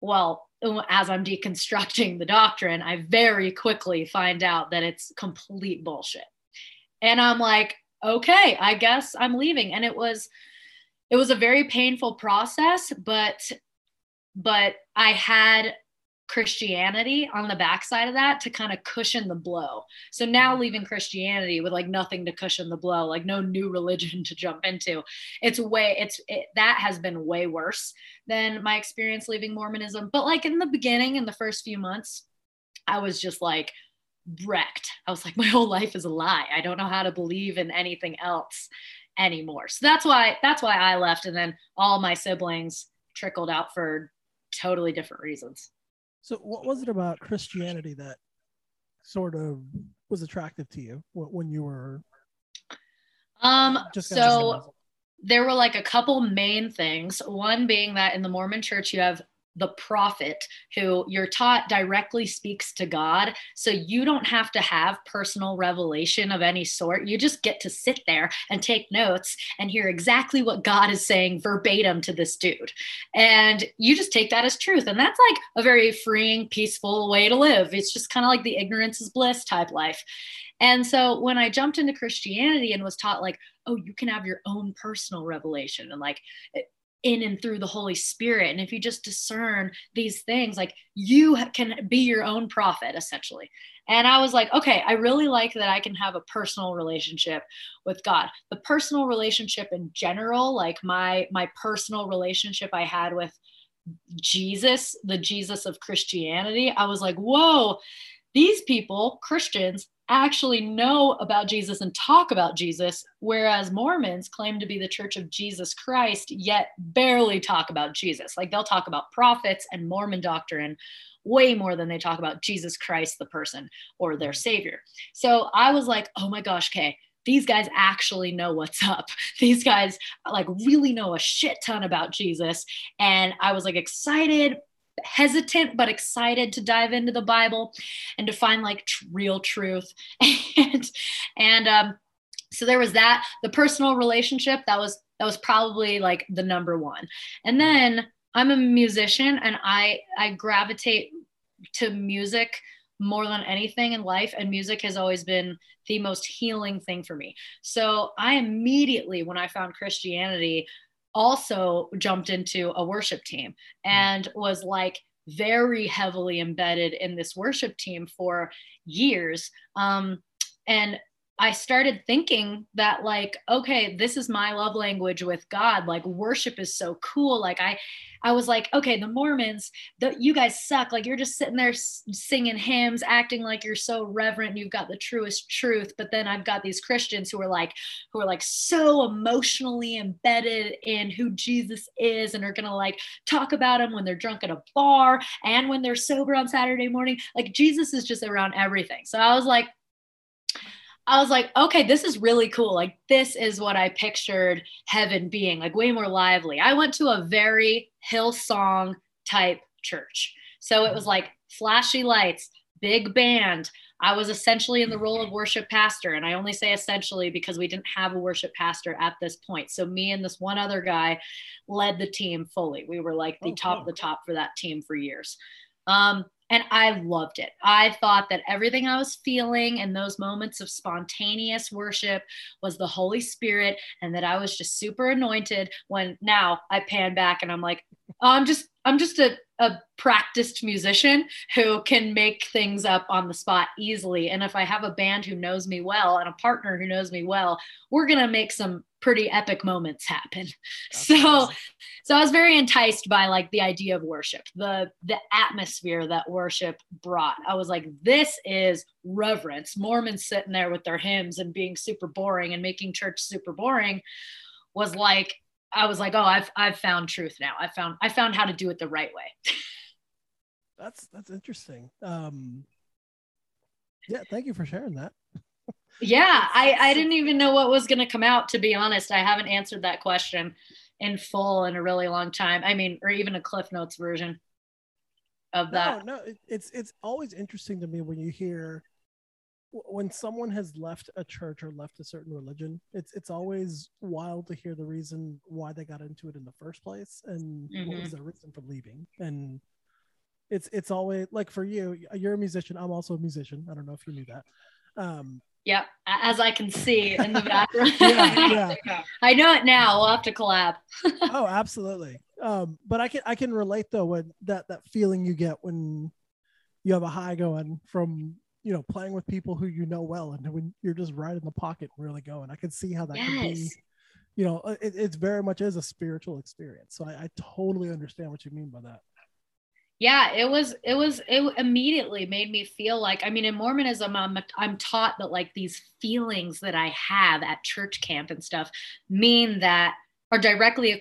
well as i'm deconstructing the doctrine i very quickly find out that it's complete bullshit. And i'm like okay i guess i'm leaving. And it was it was a very painful process but but i had Christianity on the backside of that to kind of cushion the blow. So now mm-hmm. leaving Christianity with like nothing to cushion the blow, like no new (laughs) religion to jump into. It's way it's it, that has been way worse than my experience leaving Mormonism. But like in the beginning in the first few months, I was just like wrecked. I was like (laughs) my whole life is a lie. I don't know how to believe in anything else anymore. So that's why that's why I left and then all my siblings trickled out for totally different reasons. So, what was it about Christianity that sort of was attractive to you when you were? Um. Just so there were like a couple main things. One being that in the Mormon Church, you have the prophet who you're taught directly speaks to God. So you don't have to have personal revelation of any sort. You just get to sit there and take notes and hear exactly what God is saying verbatim to this dude. And you just take that as truth. And that's like a very freeing, peaceful way to live. It's just kind of like the ignorance is bliss type life. And so when I jumped into Christianity and was taught, like, oh, you can have your own personal revelation and like in and through the Holy Spirit. And if you just discern these things, like you can be your own prophet essentially. And I was like, okay, I really like that I can have a personal relationship with God. The personal relationship in general, like my my personal relationship I had with Jesus, the Jesus of Christianity, I was like, whoa, these people, Christians, actually know about Jesus and talk about Jesus, whereas Mormons claim to be the church of Jesus Christ, yet barely talk about Jesus. Like they'll talk about prophets and Mormon doctrine way more than they talk about Jesus Christ, the person or their savior. So I was like, oh my gosh, Kay, these guys actually know what's up. (laughs) These guys like really know a shit ton about Jesus. And I was like excited, hesitant but excited to dive into the Bible and to find like tr- real truth. (laughs) and and um, so there was that. The personal relationship that was that was probably like the number one. And then I'm a musician and I I gravitate to music more than anything in life and music has always been the most healing thing for me. So I immediately when I found Christianity also jumped into a worship team mm. and was like very heavily embedded in this worship team for years. Um, and I started thinking that like okay this is my love language with God like worship is so cool like I I was like okay the Mormons the, you guys suck like you're just sitting there singing hymns acting like you're so reverent and you've got the truest truth but then I've got these Christians who are like who are like so emotionally embedded in who Jesus is and are to like talk about him when they're drunk at a bar and when they're sober on Saturday morning like Jesus is just around everything. So I was like I was like, okay, this is really cool. Like, this is what I pictured heaven being, like, way more lively. I went to a very Hillsong type church. So it was like flashy lights, big band. I was essentially in the role of worship pastor. And I only say essentially because we didn't have a worship pastor at this point. So me and this one other guy led the team fully. We were like the oh, top of the top for that team for years. Um, and I loved it. I thought that everything I was feeling in those moments of spontaneous worship was the Holy Spirit, and that I was just super anointed. When now I pan back and I'm like, oh, I'm just, I'm just a, a practiced musician who can make things up on the spot easily. And if I have a band who knows me well and a partner who knows me well, we're gonna make some pretty epic moments happen. (laughs) That's so awesome. so I was very enticed by like the idea of worship, the the atmosphere that worship brought. I was like this is reverence. Mormons sitting there with their hymns and being super boring and making church super boring was like I was like, "Oh, I've I've found truth now. I found I found how to do it the right way." (laughs) that's that's interesting. Um yeah, thank you for sharing that yeah i i didn't even know what was going to come out to be honest i haven't answered that question in full in a really long time i mean or even a cliff notes version of that. No, no, it, it's it's always interesting to me when you hear when someone has left a church or left a certain religion. It's it's always wild to hear the reason why they got into it in the first place and mm-hmm. what was their reason for leaving. And it's it's always like for you, you're a musician. I'm also a musician. I don't know if you knew that. Um, Yep, as I can see in the (laughs) background. yeah, yeah. (laughs) I know it now. We'll have to collab. (laughs) oh, absolutely. Um, but I can I can relate though when that that feeling you get when you have a high going from you know playing with people who you know well and when you're just right in the pocket really going. I can see how that yes. can be. You know, it, it's very much is a spiritual experience. So I, I totally understand what you mean by that yeah it was it was it immediately made me feel like i mean in mormonism i'm i'm taught that like these feelings that i have at church camp and stuff mean that are directly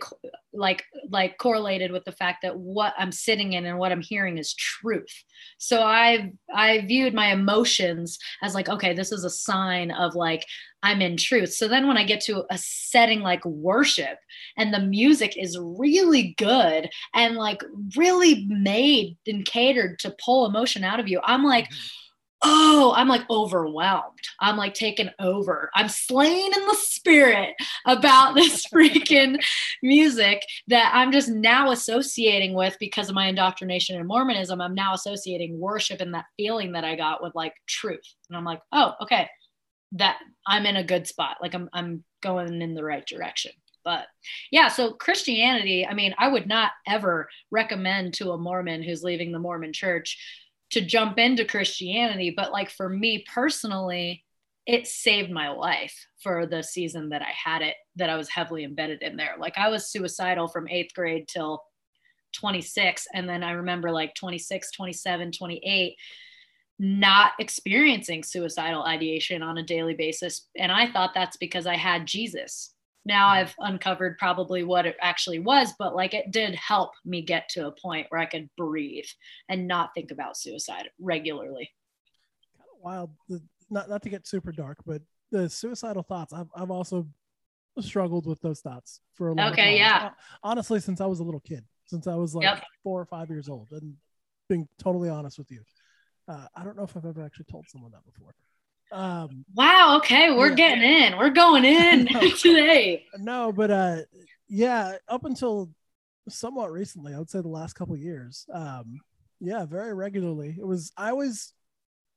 like like correlated with the fact that what I'm sitting in and what I'm hearing is truth. So I I viewed my emotions as like okay, this is a sign of like I'm in truth. So then when I get to a setting like worship and the music is really good and like really made and catered to pull emotion out of you, I'm like mm-hmm oh, I'm like overwhelmed. I'm like taken over. I'm slain in the spirit about this (laughs) freaking music that I'm just now associating with because of my indoctrination in Mormonism. I'm now associating worship and that feeling that I got with like truth. And I'm like, oh, okay, that I'm in a good spot. Like I'm I'm going in the right direction. But yeah, so Christianity, I mean, I would not ever recommend to a Mormon who's leaving the Mormon church to jump into Christianity. But like for me personally, it saved my life for the season that I had it, that I was heavily embedded in there. Like I was suicidal from eighth grade till 26. And then I remember like 26, 27, 28, not experiencing suicidal ideation on a daily basis. And I thought that's because I had Jesus now I've uncovered probably what it actually was, but like it did help me get to a point where I could breathe and not think about suicide regularly. Kind of wild, not not to get super dark, but the suicidal thoughts. I've I've also struggled with those thoughts for a long okay, time. Okay, yeah. Honestly, since I was a little kid, since I was like yep. four or five years old, and being totally honest with you, uh, I don't know if I've ever actually told someone that before. Um, wow. Okay, we're yeah. getting in. We're going in (laughs) no, (laughs) today. No, but uh, yeah, up until somewhat recently, I would say the last couple years. Um, yeah, very regularly. It was. I always.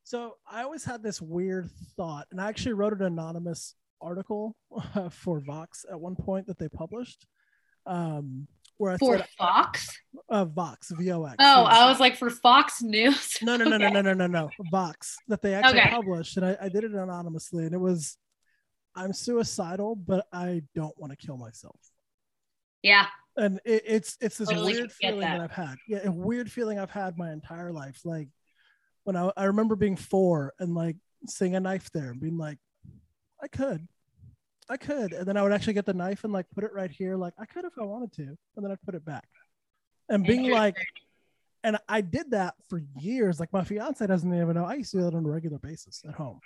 So I always had this weird thought, and I actually wrote an anonymous article uh, (laughs) for Vox at one point that they published. Um, where I for said, Fox? Uh, Vox, V O X. Oh, I was like for Fox News. no, no, no, (laughs) okay. no, no, no, no, no, Vox that they actually okay. published, and I, I did it anonymously, and it was, I'm suicidal, but I don't want to kill myself. Yeah. And it, it's it's this totally weird feeling that. that I've had. Yeah, a weird feeling I've had my entire life. Like when I I remember being four and like seeing a knife there and being like, I could, I could. And then I would actually get the knife and like put it right here. Like I could if I wanted to. And then I'd put it back. And being like, and I did that for years. Like my fiance doesn't even know. I used to do that on a regular basis at home.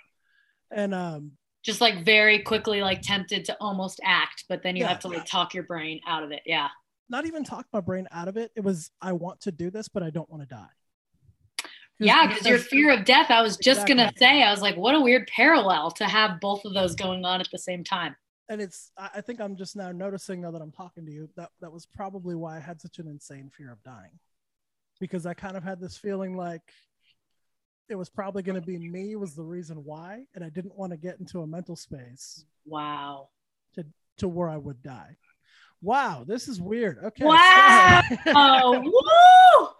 And um just like very quickly like tempted to almost act, but then you yeah, have to like talk your brain out of it. Yeah. Not even talk my brain out of it. It was I want to do this, but I don't want to die. Yeah, because your fear of death, I was just exactly. gonna say, I was like, what a weird parallel to have both of those going on at the same time. And it's I think I'm just now noticing now that I'm talking to you, that that was probably why I had such an insane fear of dying. Because I kind of had this feeling like it was probably gonna be me was the reason why, and I didn't want to get into a mental space. Wow. To to where I would die. Wow, this is weird. Okay. Wow. oh, (laughs)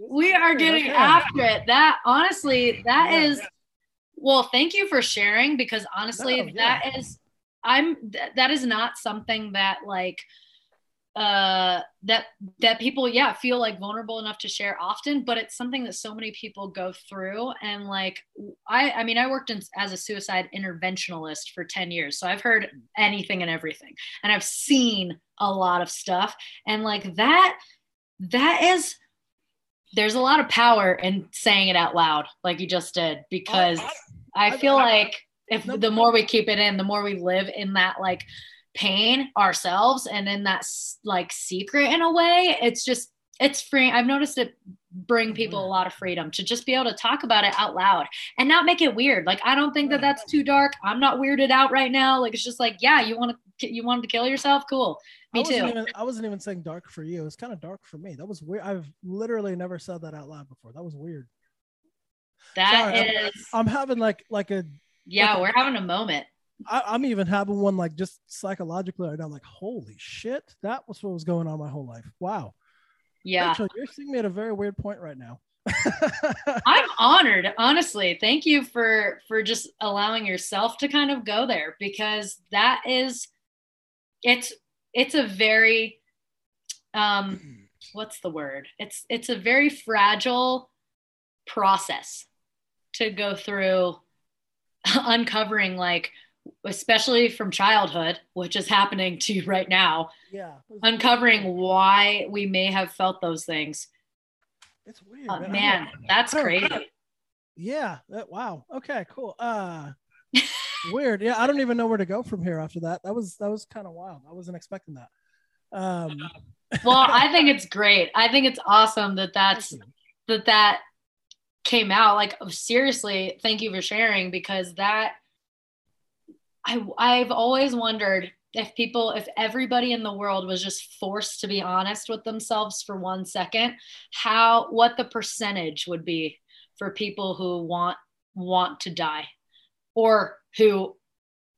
woo! we are getting okay. after it. That honestly, that yeah. is. well, thank you for sharing because honestly, no, yeah. that is I'm th- that is not something that like uh that that people yeah feel like vulnerable enough to share often but it's something that so many people go through. And like i i mean i worked in, as a suicide interventionalist for 10 years so i've heard anything and everything and i've seen a lot of stuff. And like that that is there's a lot of power in saying it out loud, like you just did, because I, I, I feel I, like if the more we keep it in, the more we live in that like pain ourselves and in that like secret in a way, it's just it's free. I've noticed it bring people a mm. lot of freedom to just be able to talk about it out loud and not make it weird. Like I don't think that that's too dark. I'm not weirded out right now. Like it's just like, yeah, you want to you wanted to kill yourself? Cool. Me I too. Even, I wasn't even saying dark for you. It was kind of dark for me. That was weird. I've literally never said that out loud before. That was weird. That Sorry, is, I'm, I'm having like like a yeah, like we're having a moment. I, I'm even having one like just psychologically right now. Like, holy shit, that was what was going on my whole life. Wow. Yeah. Rachel, you're seeing me at a very weird point right now. (laughs) I'm honored, honestly. Thank you for for just allowing yourself to kind of go there because that is it's it's a very um (clears throat) what's the word? It's it's a very fragile process to go through (laughs) uncovering like especially from childhood, which is happening to you right now, yeah. uncovering why we may have felt those things. It's weird. Uh, man. Man, that's crazy. Yeah. That, wow. Okay. Cool. Uh, (laughs) weird. Yeah. I don't even know where to go from here after that. That was that was kind of wild. I wasn't expecting that. Um, (laughs) well i think it's great i think it's awesome that that's that that came out like seriously thank you for sharing because that i i've always wondered if people if everybody in the world was just forced to be honest with themselves for one second how what the percentage would be for people who want want to die or who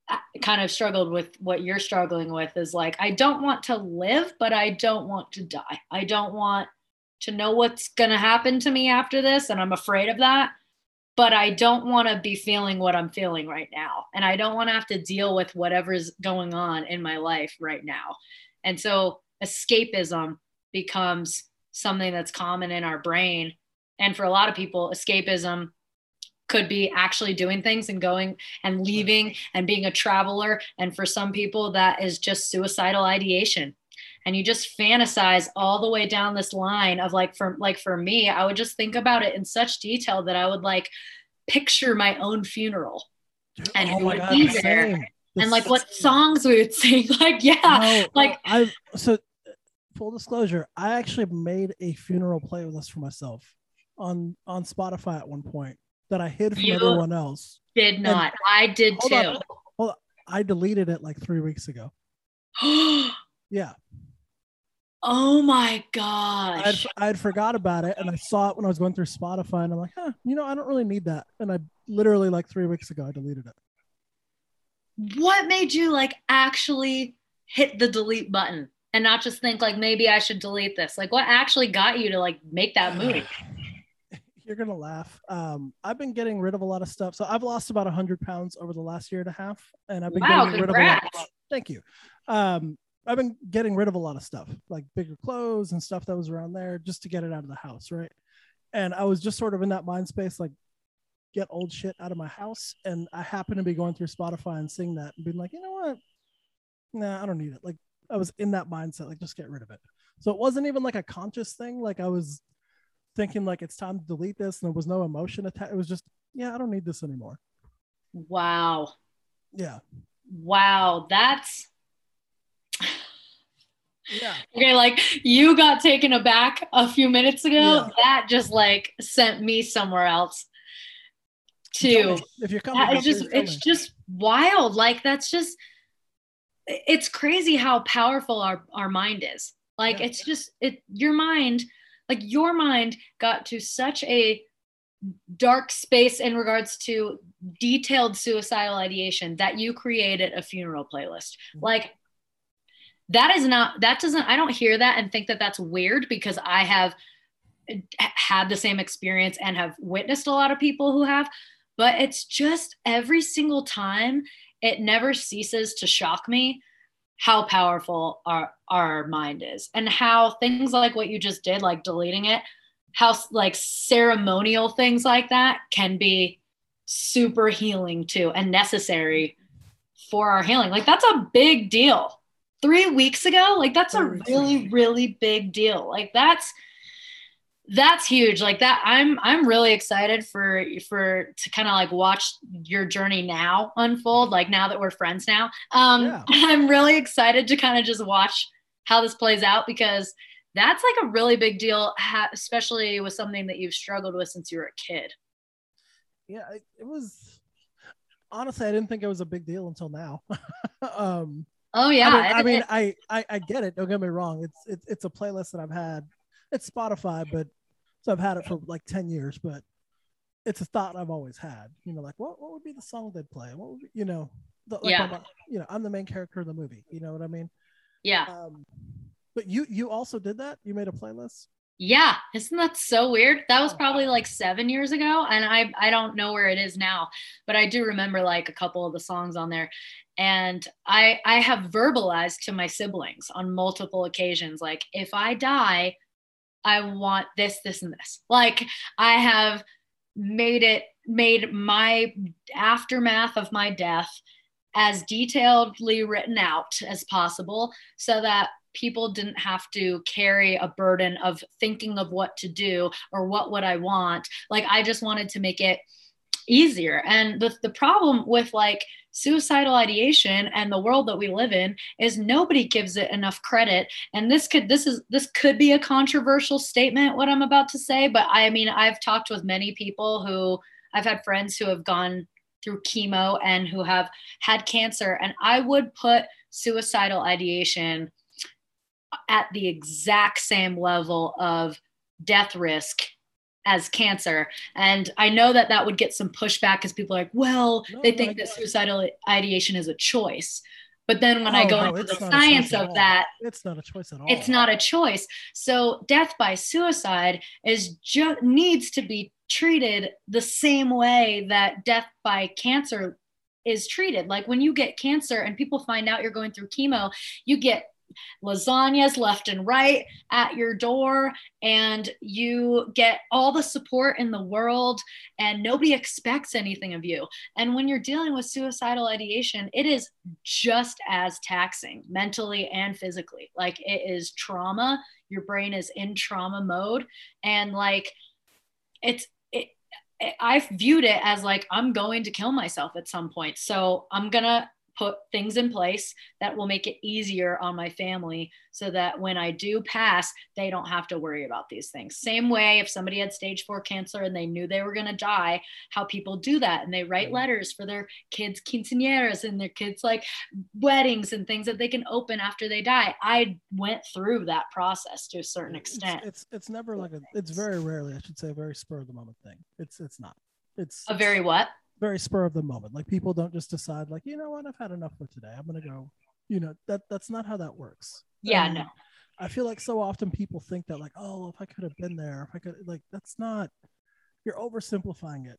uh, kind of struggled with what you're struggling with is like i don't want to live but i don't want to die. I don't want to know what's going to happen to me after this and i'm afraid of that but i don't want to be feeling what i'm feeling right now and i don't want to have to deal with whatever's going on in my life right now and so escapism becomes something that's common in our brain and for a lot of people escapism could be actually doing things and going and leaving and being a traveler. And for some people, that is just suicidal ideation. And you just fantasize all the way down this line of like for like for me, I would just think about it in such detail that I would like picture my own funeral and oh who would God, be the there, same. The and like what songs we would (laughs) sing. Like, yeah, No, like- I so full disclosure, I actually made a funeral playlist for myself on on Spotify at one point that I hid from You- everyone else. did not. I did Hold too. on, hold on. I deleted it like three weeks ago. (gasps) Yeah, oh my I'd, gosh. I'd forgot about it, and I saw it when I was going through Spotify, and I'm like, huh, you know, I don't really need that. And I literally like three weeks ago, I deleted it. what made you like actually hit the delete button and not just think like maybe I should delete this? Like what actually got you to like make that (sighs) move? You're gonna laugh. Um, I've been getting rid of a lot of stuff. So I've lost about hundred pounds over the last year and a half, and I've been Wow, getting rid of a lot. congrats. Thank you. Um, I've been getting rid of a lot of stuff, like bigger clothes and stuff that was around there, just to get it out of the house, right? And I was just sort of in that mind space, like get old shit out of my house. And I happened to be going through Spotify and seeing that and being like, you know what? Nah, I don't need it. Like I was in that mindset, like just get rid of it. So it wasn't even like a conscious thing. Like I was thinking like it's time to delete this, and there was no emotion attached. It was just, yeah, I don't need this anymore. Wow. Yeah. Wow. That's Yeah. okay. Like you got taken aback a few minutes ago. Yeah. That just like sent me somewhere else too. If you're coming, is just it's just wild like that's just it's crazy how powerful our, our mind is like Yeah. it's just it your mind like your mind got to such a dark space in regards to detailed suicidal ideation that you created a funeral playlist Mhm. like that is not that doesn't i don't hear that and think that that's weird because i have had the same experience and have witnessed a lot of people who have but it's just every single time it never ceases to shock me how powerful our our mind is and how things like what you just did like deleting it how like ceremonial things like that can be super healing too and necessary for our healing. Like that's a big deal three weeks ago like that's a really really big deal like that's that's huge like that i'm i'm really excited for for to kind of like watch your journey now unfold like now that we're friends now um Yeah. (laughs) i'm really excited to kind of just watch how this plays out because that's like a really big deal, especially with something that you've struggled with since you were a kid. Yeah, it was honestly, I didn't think it was a big deal until now. (laughs) um, oh yeah, I mean, I, mean I, I, I get it. Don't get me wrong. It's it's it's a playlist that I've had. It's Spotify, but so I've had it for like ten years. But it's a thought I've always had. You know, like what what would be the song they'd play? What would be, you know? The, like yeah. I'm you know, I'm the main character of the movie. You know what I mean? Yeah. Um, but you you also did that. You made a playlist. Yeah, isn't that so weird? That was oh, probably like seven years ago, and I I don't know where it is now, but I do remember like a couple of the songs on there, and I I have verbalized to my siblings on multiple occasions like if I die, I want this this and this. Like I have made it made my aftermath of my death as detailedly written out as possible so that people didn't have to carry a burden of thinking of what to do or what would I want. Like I just wanted to make it easier. And the, the problem with like suicidal ideation and the world that we live in is nobody gives it enough credit. And this could this is this could be a controversial statement what I'm about to say, but I mean I've talked with many people who I've had friends who have gone through chemo and who have had cancer and I would put suicidal ideation at the exact same level of death risk as cancer. And I know that that would get some pushback because people are like, well, no, they think that suicidal ideation is a choice. But then when oh, I go no, into the science of that, it's not a choice at all. It's not a choice. So death by suicide is just needs to be treated the same way that death by cancer is treated. Like when you get cancer and people find out you're going through chemo, you get lasagnas left and right at your door and you get all the support in the world and nobody expects anything of you. And when you're dealing with suicidal ideation it is just as taxing mentally and physically. Like it is trauma. Your brain is in trauma mode. And like it's it, I've viewed it as like I'm going to kill myself at some point. So I'm gonna put things in place that will make it easier on my family so that when I do pass, they don't have to worry about these things. Same way if somebody had stage four cancer and they knew they were going to die, how people do that. And they write mm-hmm. letters for their kids' quinceañeras and their kids' like weddings and things that they can open after they die. I went through that process to a certain extent. It's, it's, it's never like a, it's very rarely, I should say, a very spur of the moment thing. It's, it's not. It's a very what? Very spur of the moment. Like people don't just decide like, you know what, I've had enough for today. I'm gonna go. You know that that's not how that works. Yeah, no. I feel like so often people think that like, oh, if I could have been there, if I could like that's not. You're oversimplifying it.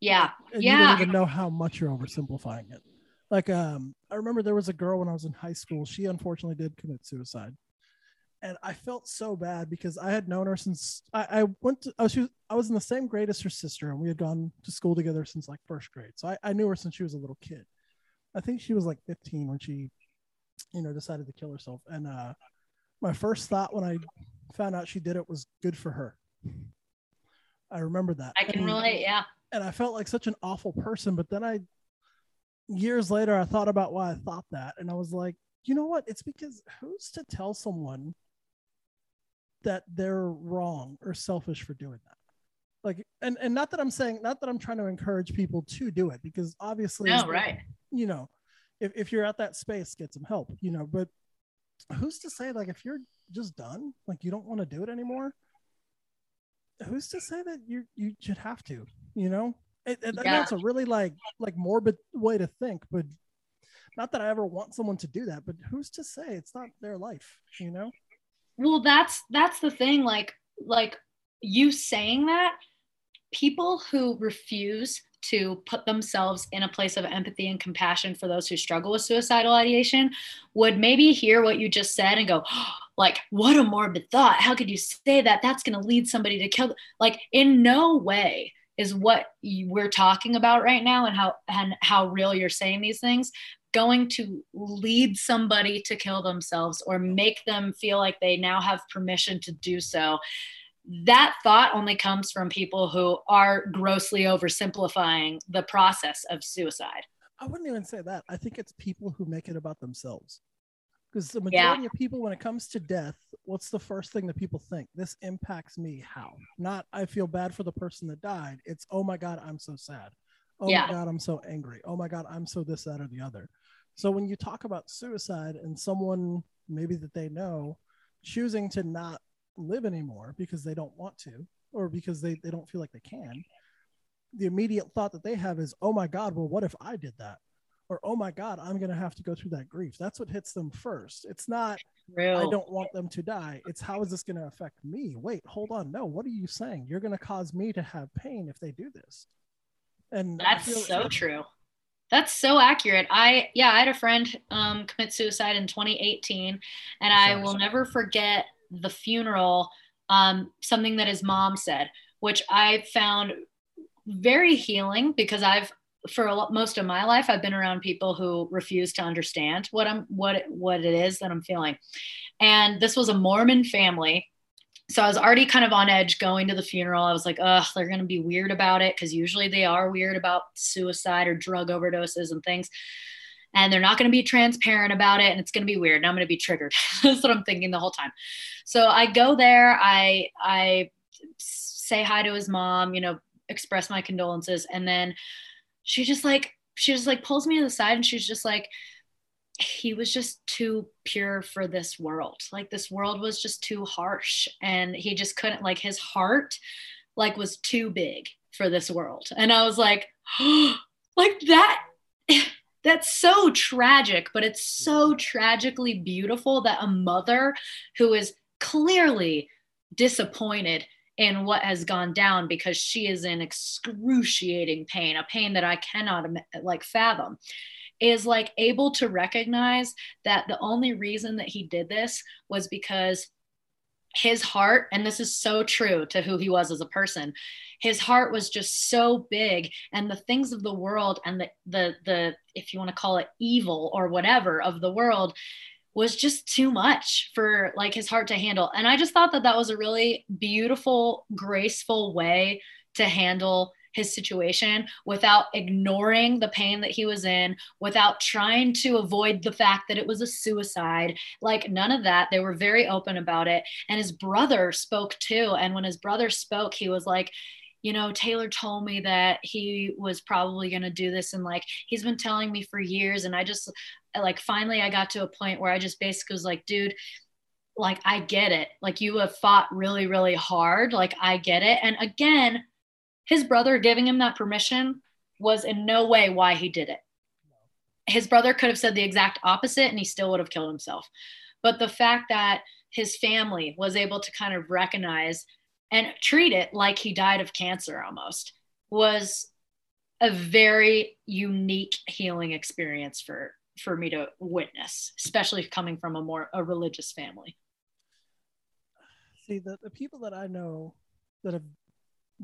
Yeah. And yeah. You don't even know how much you're oversimplifying it. Like um, I remember there was a girl when I was in high school. She unfortunately did commit suicide and I felt so bad because I had known her since I, I went to I was, I was in the same grade as her sister and we had gone to school together since like first grade. So I, I knew her since she was a little kid. I think she was like 15 when she, you know, decided to kill herself. And uh, my first thought when I found out she did it was good for her. I remember that. I can and, relate, yeah. And I felt like such an awful person, but then I years later I thought about why I thought that and I was like, you know what? It's because who's to tell someone that they're wrong or selfish for doing that. Like and and not that i'm saying not that i'm trying to encourage people to do it because obviously no right. you know if, if you're at that space get some help you know but who's to say like if you're just done like you don't want to do it anymore who's to say that you you should have to you know? It, it, yeah. that's a really like like morbid way to think but not that i ever want someone to do that but who's to say it's not their life you know well that's that's the thing like like you saying that people who refuse to put themselves in a place of empathy and compassion for those who struggle with suicidal ideation would maybe hear what you just said and go oh, (gasps) like what a morbid thought. How could you say that? That's going to lead somebody to kill like in no way is what we're talking about right now and how and how real you're saying these things going to lead somebody to kill themselves or make them feel like they now have permission to do so that thought only comes from people who are grossly oversimplifying the process of suicide i wouldn't even say that i think it's people who make it about themselves Because the majority of people, when it comes to death, what's the first thing that people think? This impacts me. How? Not I feel bad for the person that died. It's oh my god, I'm so sad. Oh Yeah. my god, I'm so angry. Oh my god, I'm so this, that, or the other. So when you talk about suicide and someone maybe that they know choosing to not live anymore because they don't want to or because they, they don't feel like they can, the immediate thought that they have is, oh my God, well, what if I did that? Or, oh my God, I'm going to have to go through that grief. That's what hits them first. It's not, I don't want them to die. It's how is this going to affect me? Wait, hold on. No, what are you saying? You're going to cause me to have pain if they do this. And That's so true. That's so accurate. I yeah, I had a friend um, commit suicide in 2018, and I will never forget the funeral. Um, something that his mom said, which I found very healing because I've for a lot, most of my life I've been around people who refuse to understand what I'm what it, what it is that I'm feeling, and this was a Mormon family so I was already kind of on edge going to the funeral. I was like, oh, they're going to be weird about it because usually they are weird about suicide or drug overdoses and things. And they're not going to be transparent about it. And it's going to be weird. And I'm going to be triggered. (laughs) That's what I'm thinking the whole time. So I go there. I, I say hi to his mom, you know, express my condolences. And then she just like, she just like pulls me to the side and she's just like, he was just too pure for this world. Like this world was just too harsh and he just couldn't like his heart like was too big for this world. And I was like, (gasps) like that (sighs) that's so tragic, but it's so tragically beautiful that a mother who is clearly disappointed in what has gone down because she is in excruciating pain, a pain that I cannot like fathom is like able to recognize that the only reason that he did this was because his heart and this is so true to who he was as a person his heart was just so big and the things of the world and the the the if you want to call it evil or whatever of the world was just too much for like his heart to handle. And i just thought that that was a really beautiful graceful way to handle his situation without ignoring the pain that he was in, without trying to avoid the fact that it was a suicide. Like none of that. They were very open about it. And his brother spoke too. And when his brother spoke, he was like, you know, Taylor told me that he was probably going to do this. And like, he's been telling me for years. And I just, like, finally, I got to a point where I just basically was like, dude, like, I get it. Like, you have fought really, really hard. Like, I get it. And again, his brother giving him that permission was in no way why he did it. His brother could have said the exact opposite and he still would have killed himself. But the fact that his family was able to kind of recognize and treat it like he died of cancer almost was a very unique healing experience for for me to witness especially coming from a more a religious family See, the, the people that I know that have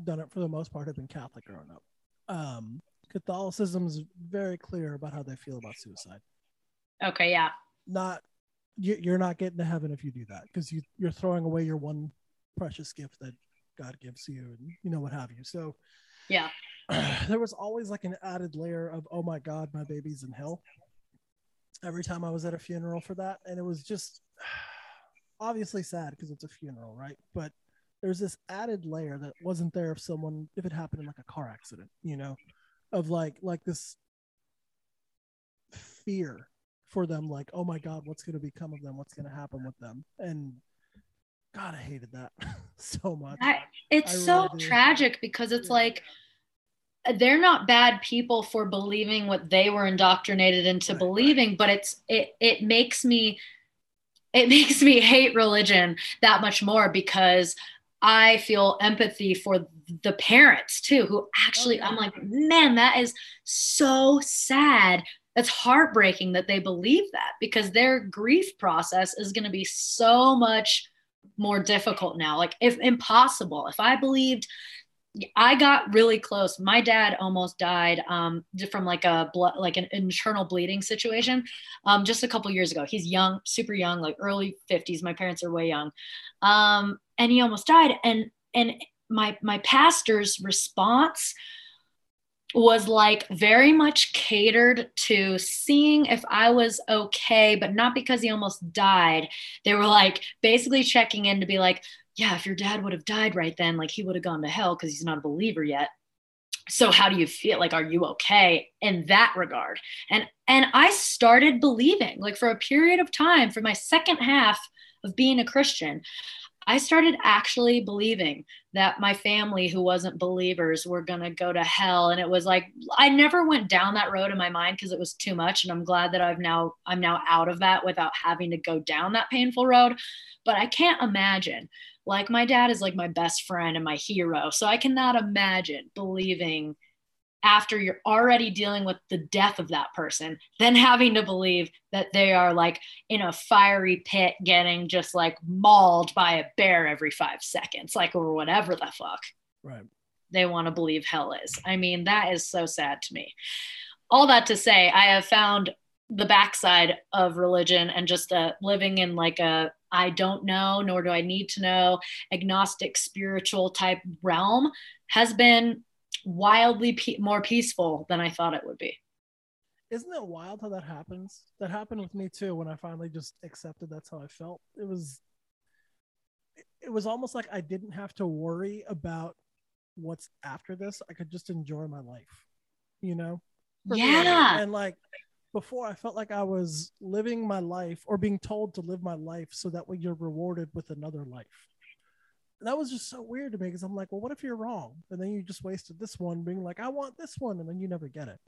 done it for the most part have been Catholic growing up. Um, Catholicism is very clear about how they feel about suicide. okay yeah Not you, you're not getting to heaven if you do that because you you're throwing away your one precious gift that God gives you, and you know what have you. So yeah (clears throat) there was always like an added layer of oh my god my baby's in hell every time i was at a funeral for that and it was just (sighs) obviously sad because it's a funeral right but there's this added layer that wasn't there if someone if it happened in like a car accident you know of like like this fear for them like oh my god what's going to become of them what's going to happen with them and god i hated that (laughs) so much I, it's I so really tragic because it's Yeah. like they're not bad people for believing what they were indoctrinated into Right, right. believing but it's it it makes me it (laughs) makes me hate religion that much more because I feel empathy for the parents too, who actually. I'm like, man, that is so sad. That's heartbreaking that they believe that because their grief process is going to be so much more difficult now. Like, if impossible, if I believed I got really close. My dad almost died um, from like a blood, like an internal bleeding situation, um, just a couple years ago. He's young, super young, like early fifties. My parents are way young, um, and he almost died. And and my my pastor's response was like very much catered to seeing if I was okay, but not because he almost died. They were like basically checking in to be like, yeah, if your dad would have died right then, like he would have gone to hell because he's not a believer yet. So how do you feel? Like, are you okay in that regard? And and I started believing, like for a period of time, for my second half of being a Christian, I started actually believing that my family who wasn't believers were going to go to hell. And it was like I never went down that road in my mind because it was too much. And I'm glad that I've now I'm now out of that without having to go down that painful road. But I can't imagine like my dad is like my best friend and my hero. So I cannot imagine believing after you're already dealing with the death of that person, then having to believe that they are like in a fiery pit getting just like mauled by a bear every five seconds, like, or whatever the fuck. Right. They want to believe hell is. I mean, that is so sad to me. All that to say, I have found the backside of religion and just uh, living in like a I don't know, nor do I need to know, agnostic spiritual type realm has been wildly pe- more peaceful than I thought it would be. Isn't it wild how that happens? That happened with me too when I finally just accepted that's how I felt. It was it was almost like I didn't have to worry about what's after this. I could just enjoy my life. You know? For yeah. Me. And like before I felt like I was living my life or being told to live my life so that way you're rewarded with another life that was just so weird to me because I'm like, well, what if you're wrong? And then you just wasted this one being like, I want this one, and then you never get it.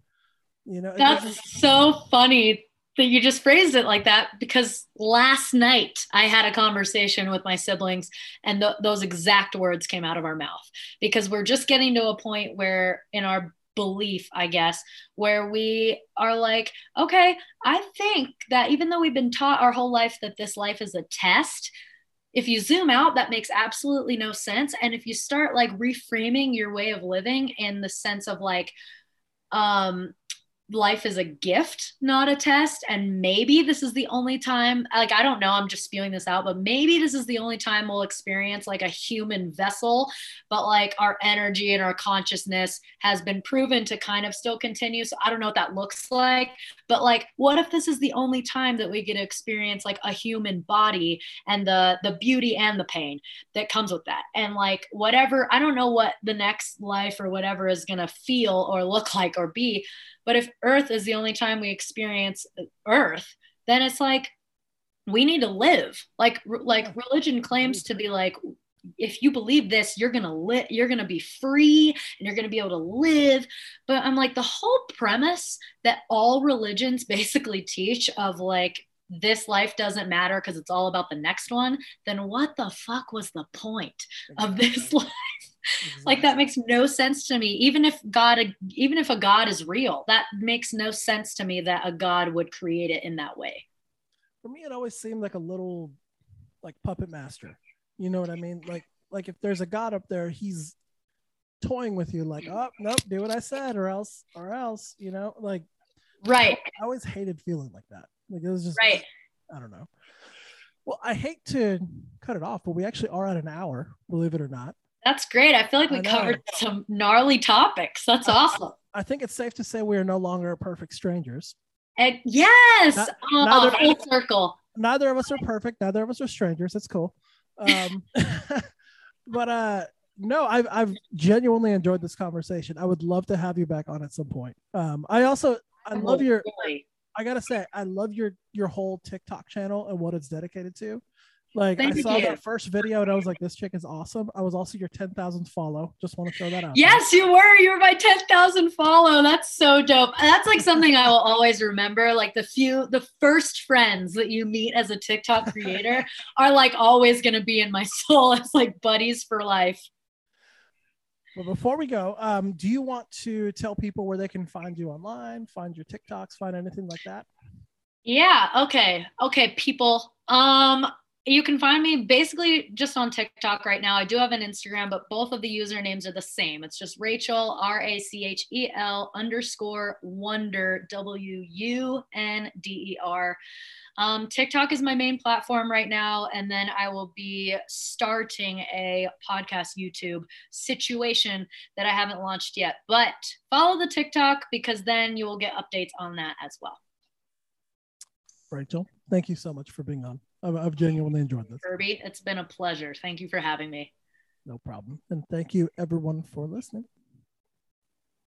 You know, that's so funny that you just phrased it like that because last night I had a conversation with my siblings and th- those exact words came out of our mouth because we're just getting to a point where in our belief, I guess, where we are like, okay, I think that even though we've been taught our whole life that this life is a test, if you zoom out that makes absolutely no sense. And if you start like reframing your way of living in the sense of like um life is a gift, not a test. And maybe this is the only time, like, I don't know, I'm just spewing this out, but maybe this is the only time we'll experience like a human vessel, but like our energy and our consciousness has been proven to kind of still continue. So I don't know what that looks like, but like, what if this is the only time that we get to experience like a human body and the, the beauty and the pain that comes with that? And like, whatever, I don't know what the next life or whatever is going to feel or look (laughs) like or be but if Earth is the only time we experience Earth, then it's like we need to live. Like like religion claims to be like if you believe this you're gonna live you're gonna be free and you're gonna be able to live. But i'm like the whole premise that all religions (laughs) basically teach of like this life doesn't matter because it's all about the next one then what the fuck was the point of this (laughs) life Exactly. like that makes no sense to me. Even if god even if a god is real that makes no sense to me that a god would create it in that way. For me it always seemed like a little like puppet master. You know what i mean? Like like if there's a god up there he's toying with you like oh nope do what i said or else or else you know? Like right. I always hated feeling like that. Like it was just right. I don't know. Well i hate to cut it off but we actually are at an hour believe it or not that's great. I feel like we covered some gnarly topics. That's awesome. I think it's safe to say we are no longer perfect strangers. And yes, Not, oh, neither, full circle. Neither of us are perfect. Neither of us are strangers. That's cool. Um, (laughs) but uh, no, I've I've genuinely enjoyed this conversation. I would love to have you back on at some point. Um, I also I love your. I gotta say, I love your your whole TikTok channel and what it's dedicated to. Like Thank I saw you. that first video and I was like, this chick is awesome. I was also your 10,000th follow. Just want to throw that out. Yes, you were. You were my 10,000 follow. That's so dope. That's like something I will always remember. Like the few, the first friends that you meet as a TikTok creator (laughs) are like always going to be in my soul as like buddies for life. Well, before we go, um, do you want to tell people where they can find you online, find your TikToks, find anything like that? Yeah. Okay. Okay, people. Um, you can find me basically just on TikTok right now. I do have an Instagram, but both of the usernames are the same. It's just Rachel, R A C H E L underscore wunder, W U N D E R. Um, TikTok is my main platform right now. And then I will be starting a podcast YouTube situation that I haven't launched yet. But follow the TikTok because then you will get updates on that as well. Rachel, thank you so much for being on. I've, I've genuinely enjoyed this. Kirby, it's been a pleasure. Thank you for having me. No problem. And thank you, everyone, for listening.